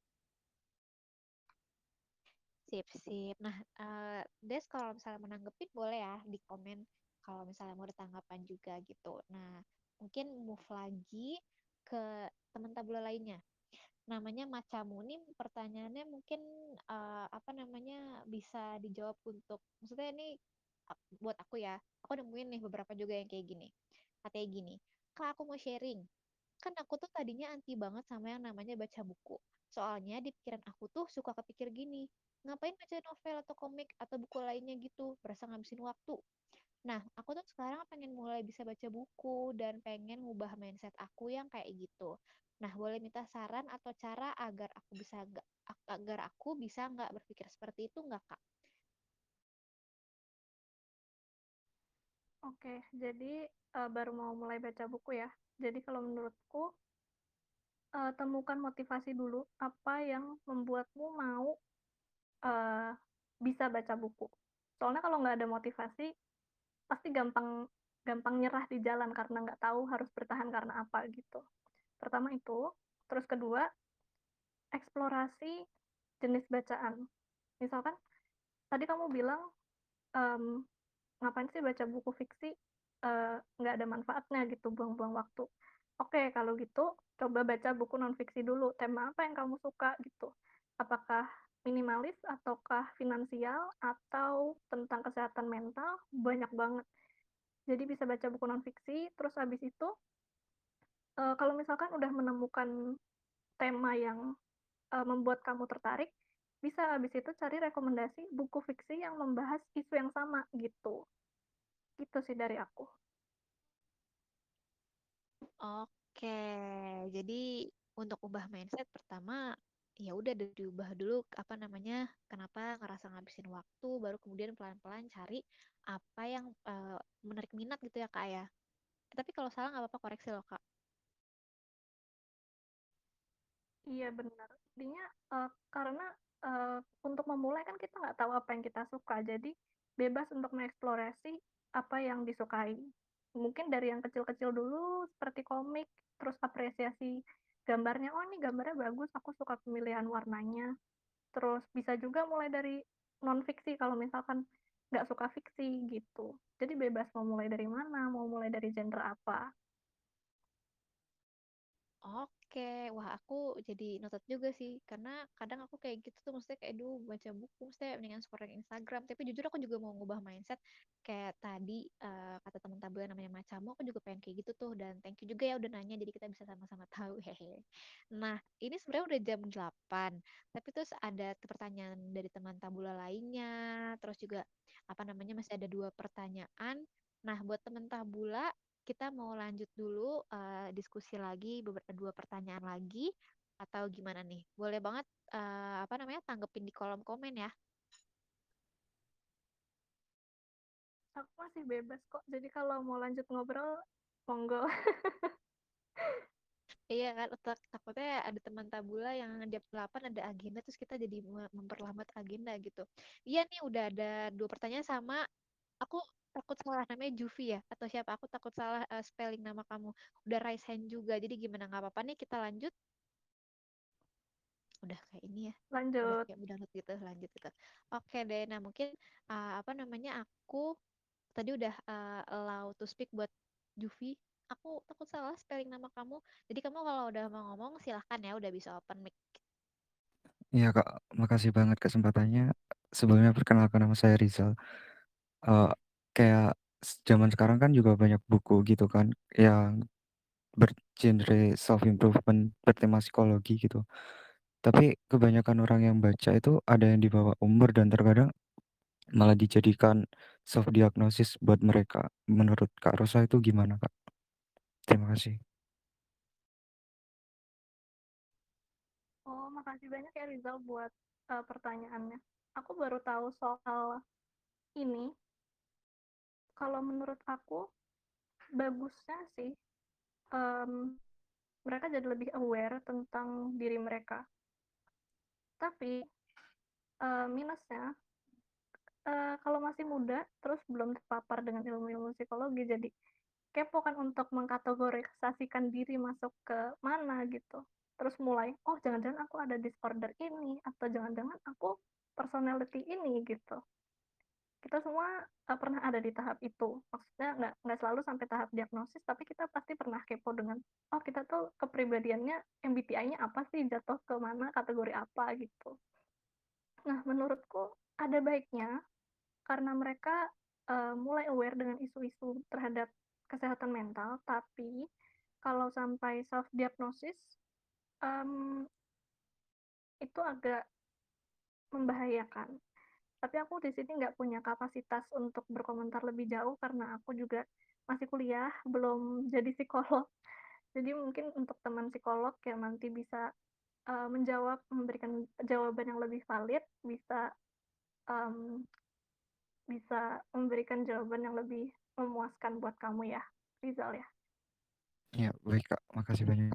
[SPEAKER 1] Sip, sip. Nah, uh, Des kalau misalnya menanggepin boleh ya di komen kalau misalnya mau ada tanggapan juga gitu. Nah, mungkin move lagi ke teman tabula lainnya. Namanya Macamu ini pertanyaannya mungkin uh, apa namanya bisa dijawab untuk maksudnya ini buat aku ya. Aku nemuin nih beberapa juga yang kayak gini. Katanya gini, "Kak, aku mau sharing. Kan aku tuh tadinya anti banget sama yang namanya baca buku. Soalnya di pikiran aku tuh suka kepikir gini, ngapain baca novel atau komik atau buku lainnya gitu, berasa ngabisin waktu. Nah, aku tuh sekarang pengen mulai bisa baca buku dan pengen ngubah mindset aku yang kayak gitu. Nah, boleh minta saran atau cara agar aku bisa gak, agar aku bisa nggak berpikir seperti itu nggak kak?
[SPEAKER 2] Oke, jadi, eee, baru mau mulai baca buku ya. Jadi kalau menurutku, eee, temukan motivasi dulu, apa yang membuatmu mau, eee, bisa baca buku. Soalnya kalau nggak ada motivasi, pasti gampang gampang nyerah di jalan karena nggak tahu harus bertahan karena apa, gitu. Pertama itu, terus kedua, eksplorasi jenis bacaan. Misalkan tadi kamu bilang, mmm, ngapain sih baca buku fiksi, eee, nggak ada manfaatnya gitu, buang-buang waktu. Oke, kalau gitu coba baca buku non-fiksi dulu, tema apa yang kamu suka gitu. Apakah minimalis ataukah finansial atau tentang kesehatan mental, banyak banget. Jadi bisa baca buku non-fiksi, terus habis itu, eee, kalau misalkan udah menemukan tema yang, eee, membuat kamu tertarik, bisa habis itu cari rekomendasi buku fiksi yang membahas isu yang sama gitu. Gitu sih dari aku.
[SPEAKER 1] Oke, jadi untuk ubah mindset pertama ya udah di- diubah dulu apa namanya kenapa ngerasa ngabisin waktu baru kemudian pelan-pelan cari apa yang eh, menarik minat gitu ya kak ya. Tapi kalau salah nggak apa-apa koreksi loh kak.
[SPEAKER 2] Iya benar. Intinya, eee, karena, eee, untuk memulai kan kita nggak tahu apa yang kita suka, jadi bebas untuk mengeksplorasi apa yang disukai. Mungkin dari yang kecil-kecil dulu seperti komik, terus apresiasi gambarnya, "Oh ini gambarnya bagus, aku suka pemilihan warnanya." Terus bisa juga mulai dari non-fiksi kalau misalkan nggak suka fiksi gitu. Jadi bebas mau mulai dari mana, mau mulai dari genre apa.
[SPEAKER 1] Oke, wah aku jadi noted juga sih, karena kadang aku kayak gitu tuh, maksudnya kayak dulu baca buku, maksudnya mendingan scrolling Instagram, tapi jujur aku juga mau ngubah mindset, kayak tadi eh, kata teman tabel namanya Macamu, aku juga pengen kayak gitu tuh, dan thank you juga ya udah nanya, jadi kita bisa sama-sama tahu, hehe. Nah, ini sebenarnya udah jam 8, tapi terus ada pertanyaan dari teman tabula lainnya, terus juga apa namanya masih ada dua pertanyaan. Nah, buat teman tabula, kita mau lanjut dulu eh, diskusi lagi beberapa dua pertanyaan lagi atau gimana nih? Boleh banget eh, apa namanya tanggepin di kolom komen ya.
[SPEAKER 2] Aku masih bebas kok, jadi kalau mau lanjut ngobrol, monggo.
[SPEAKER 1] Iya kan tak- takutnya ada teman tabula yang jam 8 ada agenda terus kita jadi me- memperlambat agenda gitu. Iya nih udah ada dua pertanyaan sama aku takut salah namanya Juvi ya atau siapa aku takut salah eh, spelling nama kamu. Udah raise hand juga. Jadi gimana nggak apa-apa nih kita lanjut. Udah kayak ini ya. udah
[SPEAKER 2] Lanjut.
[SPEAKER 1] kayak udah lanjut gitu lanjut gitu oke deh nah mungkin uh, apa namanya aku tadi udah uh, allow to speak buat Juvi aku takut salah spelling nama kamu jadi kamu kalau udah mau ngomong silahkan ya udah bisa open mic
[SPEAKER 3] Iya Kak, makasih banget kesempatannya. Sebelumnya perkenalkan nama saya Rizal. Eh, kayak zaman sekarang kan juga banyak buku gitu kan yang bergenre self improvement bertema psikologi gitu. Tapi kebanyakan orang yang baca itu ada yang di bawah umur dan terkadang malah dijadikan self diagnosis buat mereka. Menurut Kak Rosa itu gimana Kak? Terima kasih.
[SPEAKER 2] Oh, makasih banyak ya Rizal buat uh, pertanyaannya. Aku baru tahu soal ini. Kalau menurut aku, bagusnya sih um, mereka jadi lebih aware tentang diri mereka. Tapi uh, minusnya, uh, kalau masih muda, terus belum terpapar dengan ilmu-ilmu psikologi, jadi kepo kan untuk mengkategorisasikan diri masuk ke mana gitu. Terus mulai, oh jangan-jangan aku ada disorder ini, atau jangan-jangan aku personality ini gitu. Kita semua uh, pernah ada di tahap itu. Maksudnya nggak nggak selalu sampai tahap diagnosis, tapi kita pasti pernah kepo dengan, oh kita tuh kepribadiannya MBTI-nya apa sih, jatuh ke mana, kategori apa gitu. Nah, menurutku ada baiknya karena mereka uh, mulai aware dengan isu-isu terhadap kesehatan mental, tapi kalau sampai self diagnosis um, itu agak membahayakan. Tapi aku di sini nggak punya kapasitas untuk berkomentar lebih jauh karena aku juga masih kuliah, belum jadi psikolog. Jadi mungkin untuk teman psikolog yang nanti bisa uh, menjawab, memberikan jawaban yang lebih valid, bisa um, bisa memberikan jawaban yang lebih memuaskan buat kamu ya, Rizal ya.
[SPEAKER 3] Iya, baik Kak. Makasih banyak.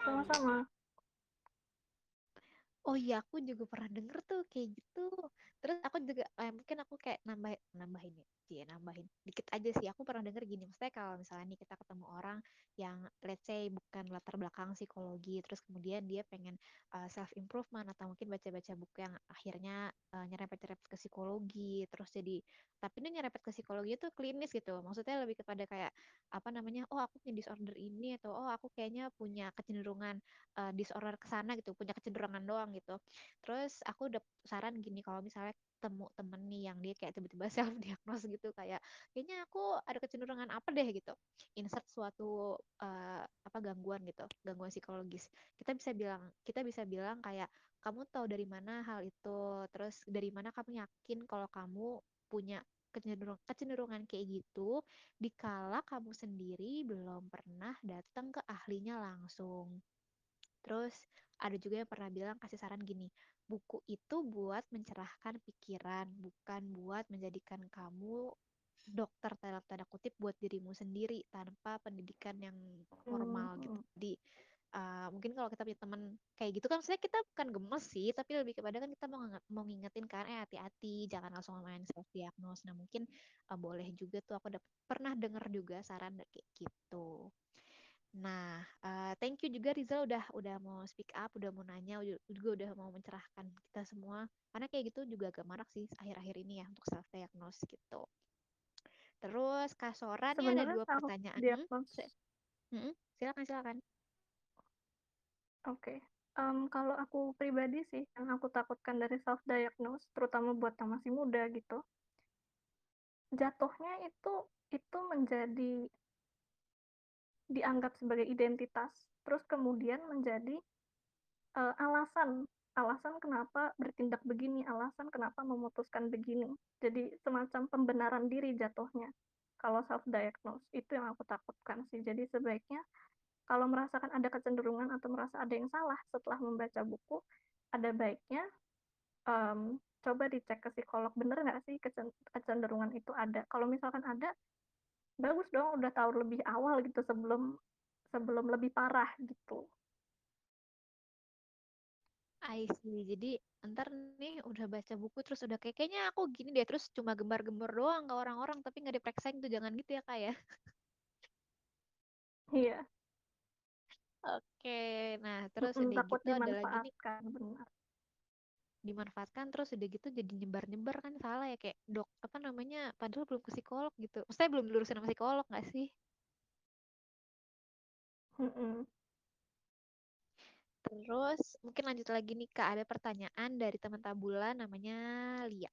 [SPEAKER 2] Sama-sama.
[SPEAKER 1] Oh iya, aku juga pernah denger tuh kayak gitu. Terus aku juga, eh, mungkin aku kayak nambah, nambahin ya, iya nambahin dikit aja sih. Aku pernah denger gini, maksudnya kalau misalnya nih kita ketemu orang yang let's say bukan latar belakang psikologi, terus kemudian dia pengen uh, self improvement atau mungkin baca-baca buku yang akhirnya uh, nyerempet-nyerempet ke psikologi, terus jadi tapi ini nyerempet ke psikologi itu klinis gitu. Maksudnya lebih kepada kayak apa namanya? Oh, aku punya disorder ini atau oh aku kayaknya punya kecenderungan uh, disorder ke sana gitu, punya kecenderungan doang gitu. Terus aku udah saran gini kalau misalnya temu temen nih yang dia kayak tiba-tiba [laughs] self diagnose gitu kayak kayaknya aku ada kecenderungan apa deh gitu. Insert suatu uh, apa gangguan gitu, gangguan psikologis. Kita bisa bilang kita bisa bilang kayak kamu tahu dari mana hal itu, terus dari mana kamu yakin kalau kamu punya kecenderungan, kecenderungan kayak gitu dikala kamu sendiri belum pernah datang ke ahlinya langsung. Terus ada juga yang pernah bilang kasih saran gini, buku itu buat mencerahkan pikiran, bukan buat menjadikan kamu dokter dalam tanda kutip buat dirimu sendiri tanpa pendidikan yang formal gitu.
[SPEAKER 2] Hmm.
[SPEAKER 1] Jadi uh, mungkin kalau kita punya teman kayak gitu kan saya kita bukan gemes sih, tapi lebih kepada kan kita mau mau ngingetin kan eh hati-hati jangan langsung main self diagnose. Nah, mungkin uh, boleh juga tuh aku dapet, pernah dengar juga saran kayak gitu. Nah, uh, thank you juga Rizal udah udah mau speak up, udah mau nanya, juga udah mau mencerahkan kita semua. Karena kayak gitu juga agak marak sih akhir-akhir ini ya untuk self diagnose gitu. Terus kasorannya ada dua pertanyaan. Hmm? Hmm, silakan silakan.
[SPEAKER 2] Oke. Okay. Um, kalau aku pribadi sih yang aku takutkan dari self diagnose, terutama buat yang masih muda gitu, jatuhnya itu itu menjadi dianggap sebagai identitas, terus kemudian menjadi uh, alasan alasan kenapa bertindak begini, alasan kenapa memutuskan begini. Jadi semacam pembenaran diri jatuhnya. Kalau self diagnose itu yang aku takutkan sih. Jadi sebaiknya kalau merasakan ada kecenderungan atau merasa ada yang salah setelah membaca buku, ada baiknya um, coba dicek ke psikolog bener nggak sih kecenderungan itu ada. Kalau misalkan ada, bagus dong udah tahu lebih awal gitu sebelum sebelum lebih parah gitu.
[SPEAKER 1] I see. Jadi ntar nih udah baca buku terus udah kayak kayaknya aku gini deh terus cuma gembar-gembar doang ke orang-orang tapi nggak diperiksain tuh jangan gitu ya kak ya. [laughs]
[SPEAKER 2] Iya.
[SPEAKER 1] Oke, nah terus udah gitu ada lagi nih
[SPEAKER 2] benar.
[SPEAKER 1] Dimanfaatkan terus udah gitu jadi nyebar-nyebar kan salah ya kayak dok apa namanya padahal belum ke psikolog gitu. Maksudnya belum dilurusin sama psikolog nggak sih?
[SPEAKER 2] Mm -mm.
[SPEAKER 1] Terus mungkin lanjut lagi nih Kak, ada pertanyaan dari teman tabula namanya Lia.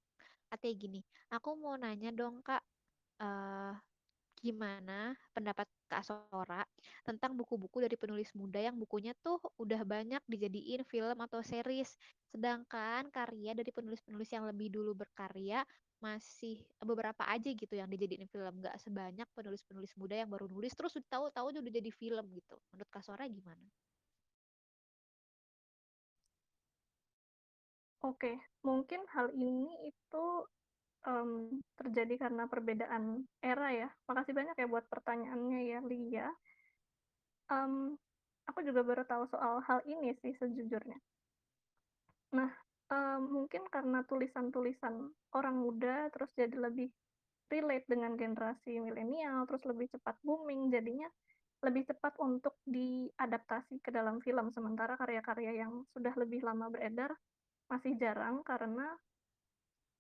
[SPEAKER 1] Katanya gini, aku mau nanya dong Kak, uh, gimana pendapat Kak Sora tentang buku-buku dari penulis muda yang bukunya tuh udah banyak dijadiin film atau series, sedangkan karya dari penulis-penulis yang lebih dulu berkarya masih beberapa aja gitu yang dijadiin film, nggak sebanyak penulis-penulis muda yang baru nulis terus tahu-tahu udah jadi film gitu. Menurut Kak Sora gimana?
[SPEAKER 2] Oke, mungkin hal ini itu um, terjadi karena perbedaan era ya. Makasih banyak ya buat pertanyaannya ya, Lia. Um, aku juga baru tahu soal hal ini sih sejujurnya. Nah, um, mungkin karena tulisan-tulisan orang muda terus jadi lebih relate dengan generasi milenial, terus lebih cepat booming, jadinya lebih cepat untuk diadaptasi ke dalam film. Sementara karya-karya yang sudah lebih lama beredar masih jarang karena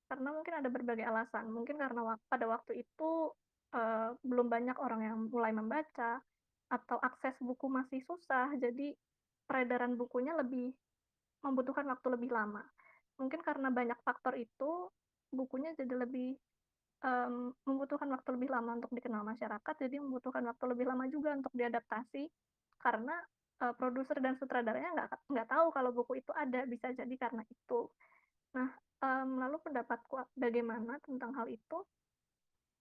[SPEAKER 2] karena mungkin ada berbagai alasan. Mungkin karena pada waktu itu uh, belum banyak orang yang mulai membaca atau akses buku masih susah, jadi peredaran bukunya lebih membutuhkan waktu lebih lama. Mungkin karena banyak faktor itu, bukunya jadi lebih um, membutuhkan waktu lebih lama untuk dikenal masyarakat, jadi membutuhkan waktu lebih lama juga untuk diadaptasi karena uh, produser dan sutradaranya nggak nggak tahu kalau buku itu ada bisa jadi karena itu nah um, lalu pendapatku bagaimana tentang hal itu?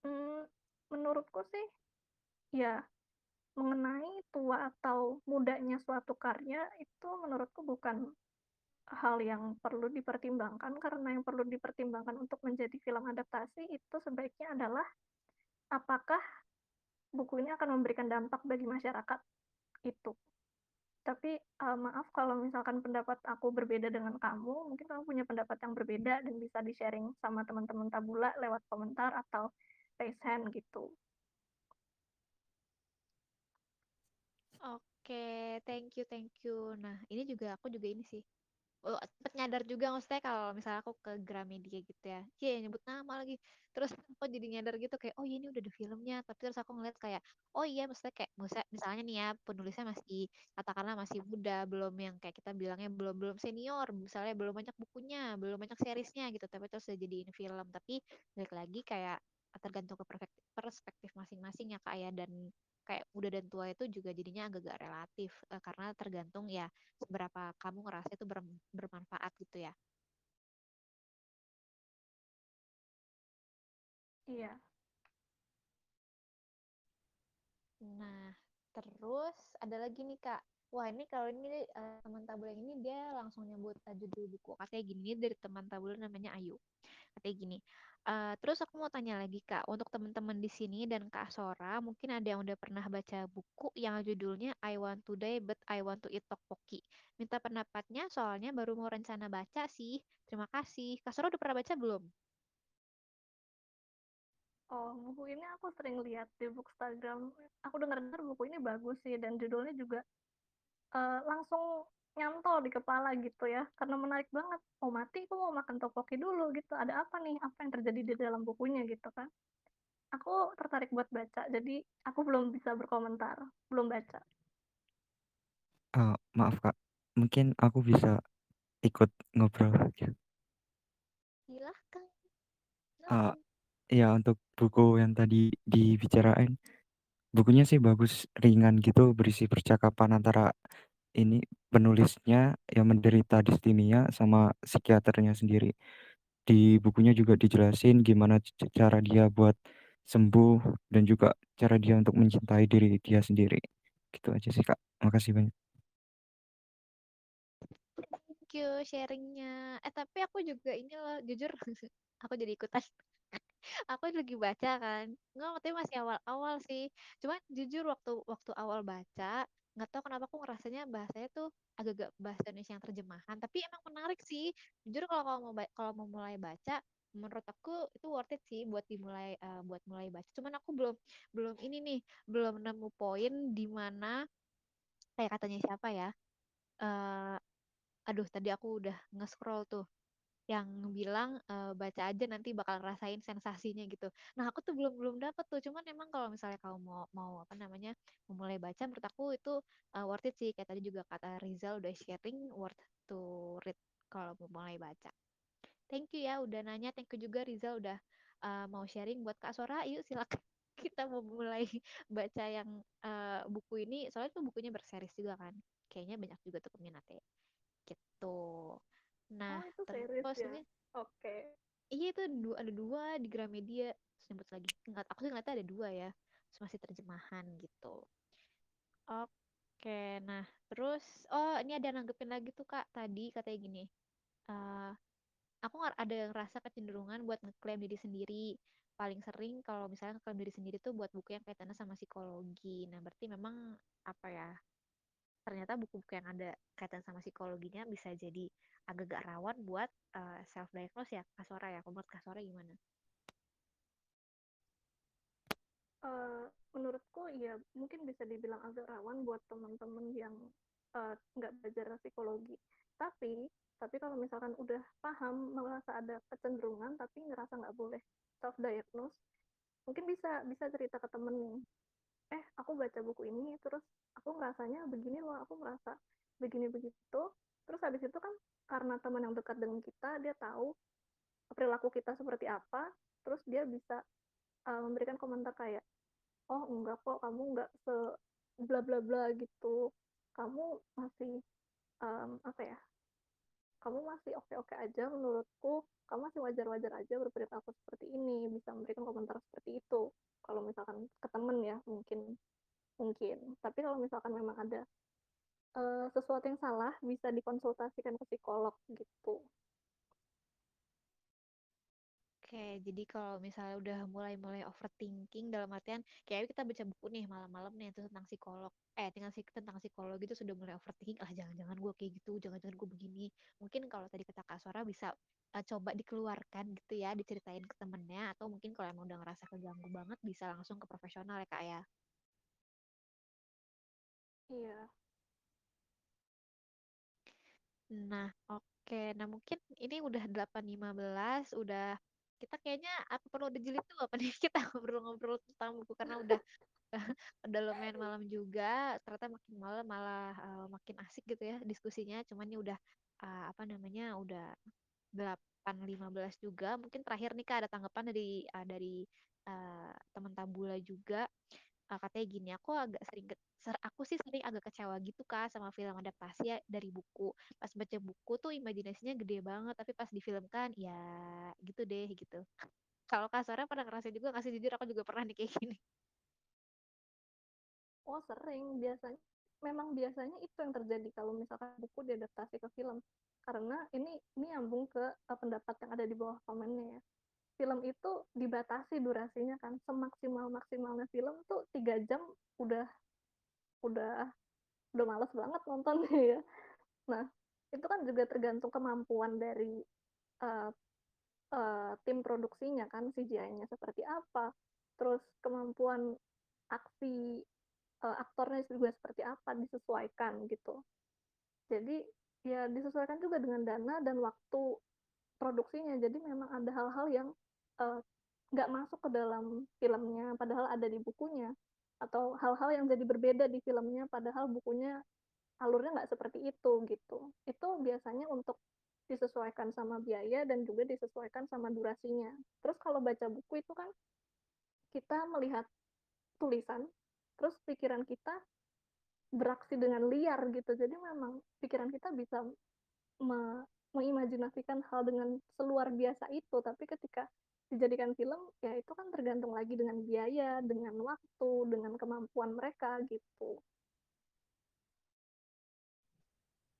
[SPEAKER 2] Hmm, menurutku sih ya mengenai tua atau mudanya suatu karya itu menurutku bukan hal yang perlu dipertimbangkan. Karena yang perlu dipertimbangkan untuk menjadi film adaptasi itu sebaiknya adalah apakah buku ini akan memberikan dampak bagi masyarakat? Itu. Tapi uh, maaf kalau misalkan pendapat aku berbeda dengan kamu, mungkin kamu punya pendapat yang berbeda dan bisa di-sharing sama teman-teman Tabula lewat komentar atau raise hand gitu.
[SPEAKER 1] Oke, thank you, thank you. Nah, ini juga aku juga ini sih oh, sempet nyadar juga maksudnya kalau misalnya aku ke Gramedia gitu ya. Iya nyebut nama lagi. Terus aku jadi nyadar gitu kayak oh iya ini udah ada filmnya. Tapi terus aku ngeliat kayak oh iya maksudnya kayak misalnya nih ya penulisnya masih katakanlah masih muda belum yang kayak kita bilangnya belum belum senior misalnya belum banyak bukunya belum banyak seriesnya gitu. Tapi terus udah jadiin film. Tapi balik lagi kayak tergantung ke perspektif masing-masing ya kak ya. Dan kayak muda dan tua itu juga jadinya agak-agak relatif uh, karena tergantung ya seberapa kamu ngerasa itu ber, bermanfaat gitu ya.
[SPEAKER 2] Iya.
[SPEAKER 1] Nah, terus ada lagi nih Kak. Wah ini kalau ini uh, teman tabel yang ini dia langsung nyebut uh, judul buku. Katanya gini dari teman tabel namanya Ayu. Katanya gini, Uh, terus aku mau tanya lagi Kak, untuk teman-teman di sini dan Kak Sora, mungkin ada yang udah pernah baca buku yang judulnya I Want to Die But I Want to Eat Tteokbokki. Minta pendapatnya soalnya baru mau rencana baca sih. Terima kasih. Kak Sora udah pernah baca belum?
[SPEAKER 2] Oh, buku ini aku sering lihat di Bookstagram. Aku dengar-dengar buku ini bagus sih dan judulnya juga uh, langsung nyantol di kepala gitu ya. Karena menarik banget. Mau mati aku mau makan topoki dulu gitu. Ada apa nih? Apa yang terjadi di dalam bukunya gitu kan? Aku tertarik buat baca. Jadi aku belum bisa berkomentar. Belum baca.
[SPEAKER 3] Uh, maaf kak. Mungkin aku bisa ikut ngobrol aja
[SPEAKER 1] silahkan.
[SPEAKER 3] Uh, ya untuk buku yang tadi dibicarain bukunya sih bagus ringan gitu berisi percakapan antara ini penulisnya yang menderita distimia sama psikiaternya sendiri. Di bukunya juga dijelasin gimana cara dia buat sembuh dan juga cara dia untuk mencintai diri dia sendiri. Gitu aja sih Kak. Makasih banyak.
[SPEAKER 1] Thank you sharingnya. Eh tapi aku juga ini loh jujur [laughs] aku jadi ikutan aku lagi baca kan. Nggak tapi masih awal-awal sih. Cuman jujur waktu waktu awal baca nggak tahu kenapa aku ngerasanya bahasanya tuh agak-agak bahasa Indonesia yang terjemahan. Tapi emang menarik sih. Jujur kalau kalau mau kalau mau mulai baca menurut aku itu worth it sih buat dimulai uh, buat mulai baca. Cuman aku belum belum ini nih belum nemu poin di mana kayak katanya siapa ya uh, aduh tadi aku udah nge-scroll tuh yang bilang e, baca aja nanti bakal ngerasain sensasinya gitu. Nah aku tuh belum belum dapet tuh. Cuman emang kalau misalnya kamu mau mau apa namanya memulai baca, menurut aku itu uh, worth it sih. Kayak tadi juga kata Rizal udah sharing worth to read kalau mau mulai baca. Thank you ya udah nanya. Thank you juga Rizal udah uh, mau sharing buat Kak Sora. Yuk silakan [laughs] kita mau mulai baca yang uh, buku ini. Soalnya tuh bukunya berseris juga kan. Kayaknya banyak juga tuh peminatnya. Gitu. Nah,
[SPEAKER 2] oh, itu terus ya?
[SPEAKER 1] ini
[SPEAKER 2] Oke. Okay.
[SPEAKER 1] Iya itu dua, ada dua di Gramedia. Sebut lagi. Enggak, aku sih ngeliatnya ada dua ya. Terus masih terjemahan gitu. Oke, nah terus oh ini ada nanggepin lagi tuh kak tadi katanya gini. Uh, aku ada yang rasa kecenderungan buat ngeklaim diri sendiri. Paling sering kalau misalnya ngeklaim diri sendiri tuh buat buku yang kaitannya sama psikologi. Nah berarti memang apa ya ternyata buku-buku yang ada kaitan sama psikologinya bisa jadi agak-agak rawan buat uh, eh, self diagnose ya Kasora ya. Menurut Kasora gimana?
[SPEAKER 2] Uh, menurutku ya mungkin bisa dibilang agak rawan buat teman-teman yang eh, nggak uh, belajar psikologi. Tapi tapi kalau misalkan udah paham merasa ada kecenderungan tapi ngerasa nggak boleh self diagnose mungkin bisa bisa cerita ke temen eh aku baca buku ini terus aku ngerasanya begini loh aku merasa begini begitu. Terus habis itu kan karena teman yang dekat dengan kita dia tahu perilaku kita seperti apa terus dia bisa uh, memberikan komentar kayak oh enggak kok kamu enggak se bla bla bla gitu. Kamu masih um, apa ya kamu masih oke-oke aja menurutku. Kamu masih wajar-wajar aja berperilaku seperti ini bisa memberikan komentar seperti itu. Kalau misalkan ke temen ya mungkin mungkin tapi kalau misalkan memang ada uh, sesuatu yang salah bisa dikonsultasikan ke psikolog gitu
[SPEAKER 1] oke jadi kalau misalnya udah mulai-mulai overthinking dalam artian kayak kita baca buku nih malam-malam nih itu tentang psikolog, eh psik- tentang psikologi itu sudah mulai overthinking, ah jangan-jangan gue kayak gitu, jangan-jangan gue begini. Mungkin kalau tadi kata Kak Sora bisa eh, coba dikeluarkan gitu ya, diceritain ke temennya atau mungkin kalau emang udah ngerasa keganggu banget bisa langsung ke profesional ya Kak ya.
[SPEAKER 2] Iya.
[SPEAKER 1] Nah, oke. Nah, mungkin ini udah delapan lima belas udah kita kayaknya apa perlu ada jilid apa nih [laughs] kita ngobrol-ngobrol tentang buku karena udah [laughs] udah lumayan malam juga. Ternyata makin malam malah eh, makin asik gitu ya diskusinya. Cuman ini udah eh, apa namanya? udah delapan lima belas juga. Mungkin terakhir nih Kak ada tanggapan dari eh, dari eh, teman Tabula juga uh, katanya gini aku agak sering ser- aku sih sering agak kecewa gitu kak sama film adaptasi ya dari buku pas baca buku tuh imajinasinya gede banget tapi pas difilmkan ya gitu deh gitu kalau kak Sarah pernah ngerasain juga nggak sih jujur aku juga pernah nih kayak gini
[SPEAKER 2] Oh, sering. Biasanya memang biasanya itu yang terjadi kalau misalkan buku diadaptasi ke film. Karena ini ini nyambung ke uh, pendapat yang ada di bawah komennya ya. Film itu dibatasi durasinya kan. Semaksimal maksimalnya film tuh tiga jam udah udah udah males banget nontonnya [laughs] ya. Nah, itu kan juga tergantung kemampuan dari uh, uh, tim produksinya kan, CGI-nya seperti apa, terus kemampuan aksi uh, aktornya juga seperti apa disesuaikan gitu. Jadi ya disesuaikan juga dengan dana dan waktu produksinya. Jadi memang ada hal-hal yang uh, nggak masuk ke dalam filmnya, padahal ada di bukunya, atau hal-hal yang jadi berbeda di filmnya, padahal bukunya alurnya nggak seperti itu gitu. Itu biasanya untuk disesuaikan sama biaya dan juga disesuaikan sama durasinya. Terus kalau baca buku itu kan kita melihat tulisan, terus pikiran kita beraksi dengan liar gitu. Jadi memang pikiran kita bisa me mengimajinasikan hal dengan seluar biasa itu, tapi ketika dijadikan film ya itu kan tergantung lagi dengan biaya, dengan waktu, dengan kemampuan mereka gitu.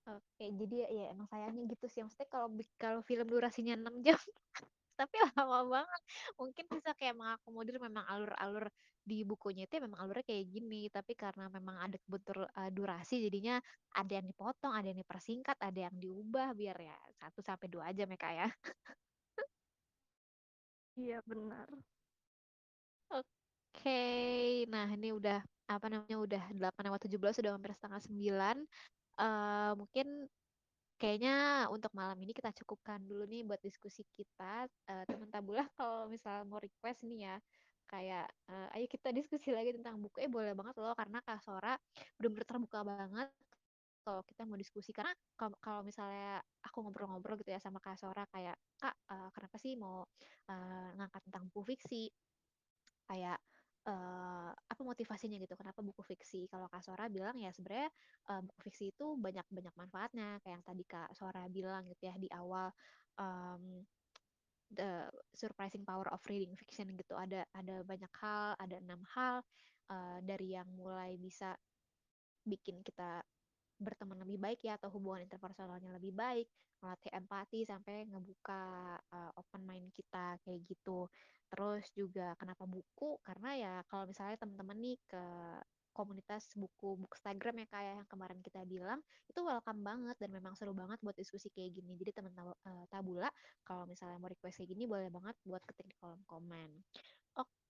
[SPEAKER 1] oke jadi ya, ya emang sayangnya gitu sih. Maksudnya kalau kalau film durasinya 6 jam [laughs] tapi lama banget. Mungkin bisa kayak mengakomodir memang alur-alur di bukunya itu ya memang alurnya kayak gini. Tapi karena memang ada kebentur uh, durasi jadinya ada yang dipotong ada yang dipersingkat ada yang diubah biar ya satu sampai dua jam ya ya [laughs]
[SPEAKER 2] Iya benar.
[SPEAKER 1] oke nah ini udah apa namanya udah 8 lewat 17 sudah hampir setengah sembilan Eh, mungkin Kayaknya untuk malam ini kita cukupkan dulu nih buat diskusi kita. Eh, teman Tabulah kalau misal mau request nih ya, kayak eh, ayo kita diskusi lagi tentang buku. Eh boleh banget loh karena Kak Sora benar-benar terbuka banget kalau kita mau diskusi. Karena kalau misalnya aku ngobrol-ngobrol gitu ya sama Kak Sora kayak Kak eh, kenapa sih mau eh, ngangkat tentang buku fiksi? kayak eh, apa motivasinya gitu kenapa buku fiksi kalau Kak Sora bilang ya sebenarnya eh, buku fiksi itu banyak banyak manfaatnya kayak yang tadi Kak Sora bilang gitu ya di awal um, the surprising power of reading fiction gitu ada ada banyak hal ada enam hal eh, dari yang mulai bisa bikin kita berteman lebih baik ya atau hubungan interpersonalnya lebih baik, melatih empati sampai ngebuka uh, open mind kita kayak gitu. Terus juga kenapa buku? Karena ya kalau misalnya teman-teman nih ke komunitas buku Bookstagram ya kayak yang kemarin kita bilang itu welcome banget dan memang seru banget buat diskusi kayak gini. Jadi teman uh, Tabula kalau misalnya mau request kayak gini boleh banget buat ketik di kolom komen.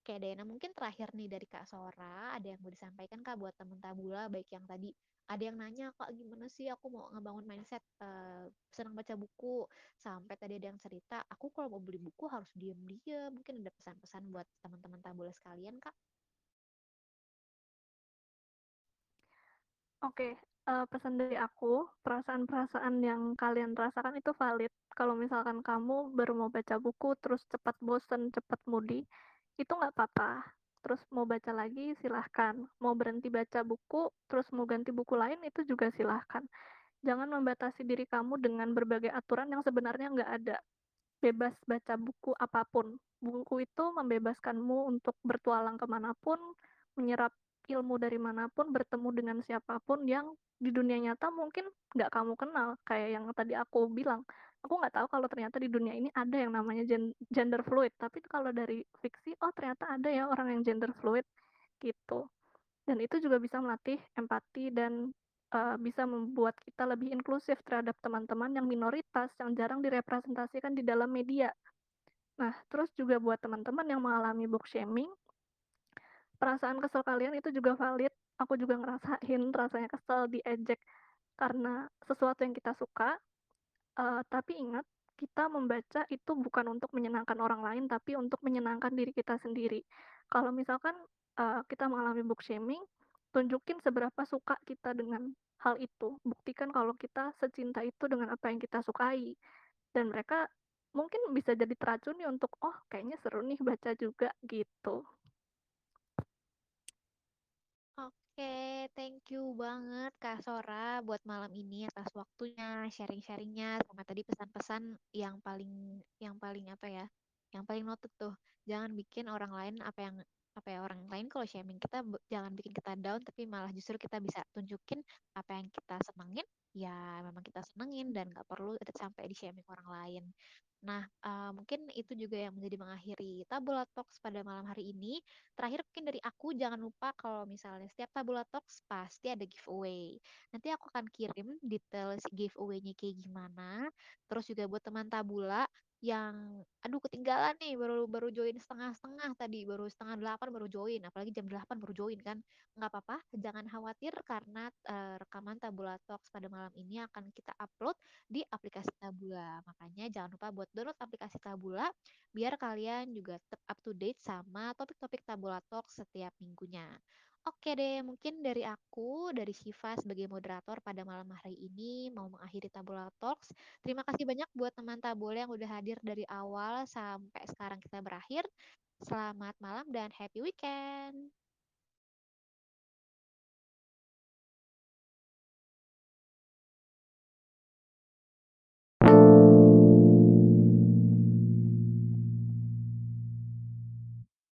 [SPEAKER 1] Oke deh, nah mungkin terakhir nih dari Kak Sora, ada yang mau disampaikan Kak buat teman Tabula, baik yang tadi? Ada yang nanya kak gimana sih? Aku mau ngebangun mindset uh, senang baca buku. Sampai tadi ada yang cerita aku kalau mau beli buku harus diem-diem. Mungkin ada pesan-pesan buat teman-teman tabula sekalian kak?
[SPEAKER 2] Oke, uh, pesan dari aku, perasaan-perasaan yang kalian rasakan itu valid. Kalau misalkan kamu baru mau baca buku, terus cepat bosen, cepat moody, itu nggak apa-apa. Terus mau baca lagi, silahkan. Mau berhenti baca buku, terus mau ganti buku lain, itu juga silahkan. Jangan membatasi diri kamu dengan berbagai aturan yang sebenarnya nggak ada. Bebas baca buku apa pun. Buku itu membebaskanmu untuk bertualang ke mana pun, menyerap ilmu dari mana pun, bertemu dengan siapa pun yang di dunia nyata mungkin nggak kamu kenal, kayak yang tadi aku bilang. Aku nggak tahu kalau ternyata di dunia ini ada yang namanya gen gender fluid, tapi kalau dari fiksi, oh ternyata ada ya orang yang gender fluid, gitu. Dan itu juga bisa melatih empati dan, eee, bisa membuat kita lebih inklusif terhadap teman-teman yang minoritas, yang jarang direpresentasikan di dalam media. Nah, terus juga buat teman-teman yang mengalami book shaming perasaan kesel kalian itu juga valid, aku juga ngerasain rasanya kesel, diejek karena sesuatu yang kita suka, eee, tapi ingat, kita membaca itu bukan untuk menyenangkan orang lain, tapi untuk menyenangkan diri kita sendiri. Kalau misalkan, eee, kita mengalami book shaming, tunjukin seberapa suka kita dengan hal itu, buktikan kalau kita secinta itu dengan apa yang kita sukai, dan mereka mungkin bisa jadi teracuni untuk, "Oh kayaknya seru nih baca juga," gitu.
[SPEAKER 1] Oke, thank you banget Kak Sora buat malam ini atas waktunya, sharing-sharingnya, sama tadi pesan-pesan yang paling yang paling apa ya, yang paling noted tuh. Jangan bikin orang lain apa yang apa ya orang lain kalau shaming kita jangan bikin kita down tapi malah justru kita bisa tunjukin apa yang kita senengin ya memang kita senengin dan nggak perlu sampai di shaming orang lain. Nah, eh, mungkin itu juga yang menjadi mengakhiri Tabula Talks pada malam hari ini. Terakhir mungkin dari aku jangan lupa kalau misalnya setiap Tabula Talks pasti ada giveaway. Nanti aku akan kirim detail giveaway-nya kayak gimana. Terus juga buat teman Tabula yang aduh ketinggalan nih baru baru join setengah-setengah tadi baru setengah delapan baru join apalagi jam delapan baru join kan. Nggak apa-apa jangan khawatir karena eh, rekaman Tabula Talks pada malam ini akan kita upload di aplikasi Tabula. Makanya jangan lupa buat download aplikasi Tabula biar kalian juga tetap up to date sama topik-topik Tabula Talks setiap minggunya Oke deh, mungkin dari aku, dari Siva sebagai moderator pada malam hari ini mau mengakhiri Tabula Talks. Terima kasih banyak buat teman Tabula yang udah hadir dari awal sampai sekarang kita berakhir. Selamat malam dan happy weekend.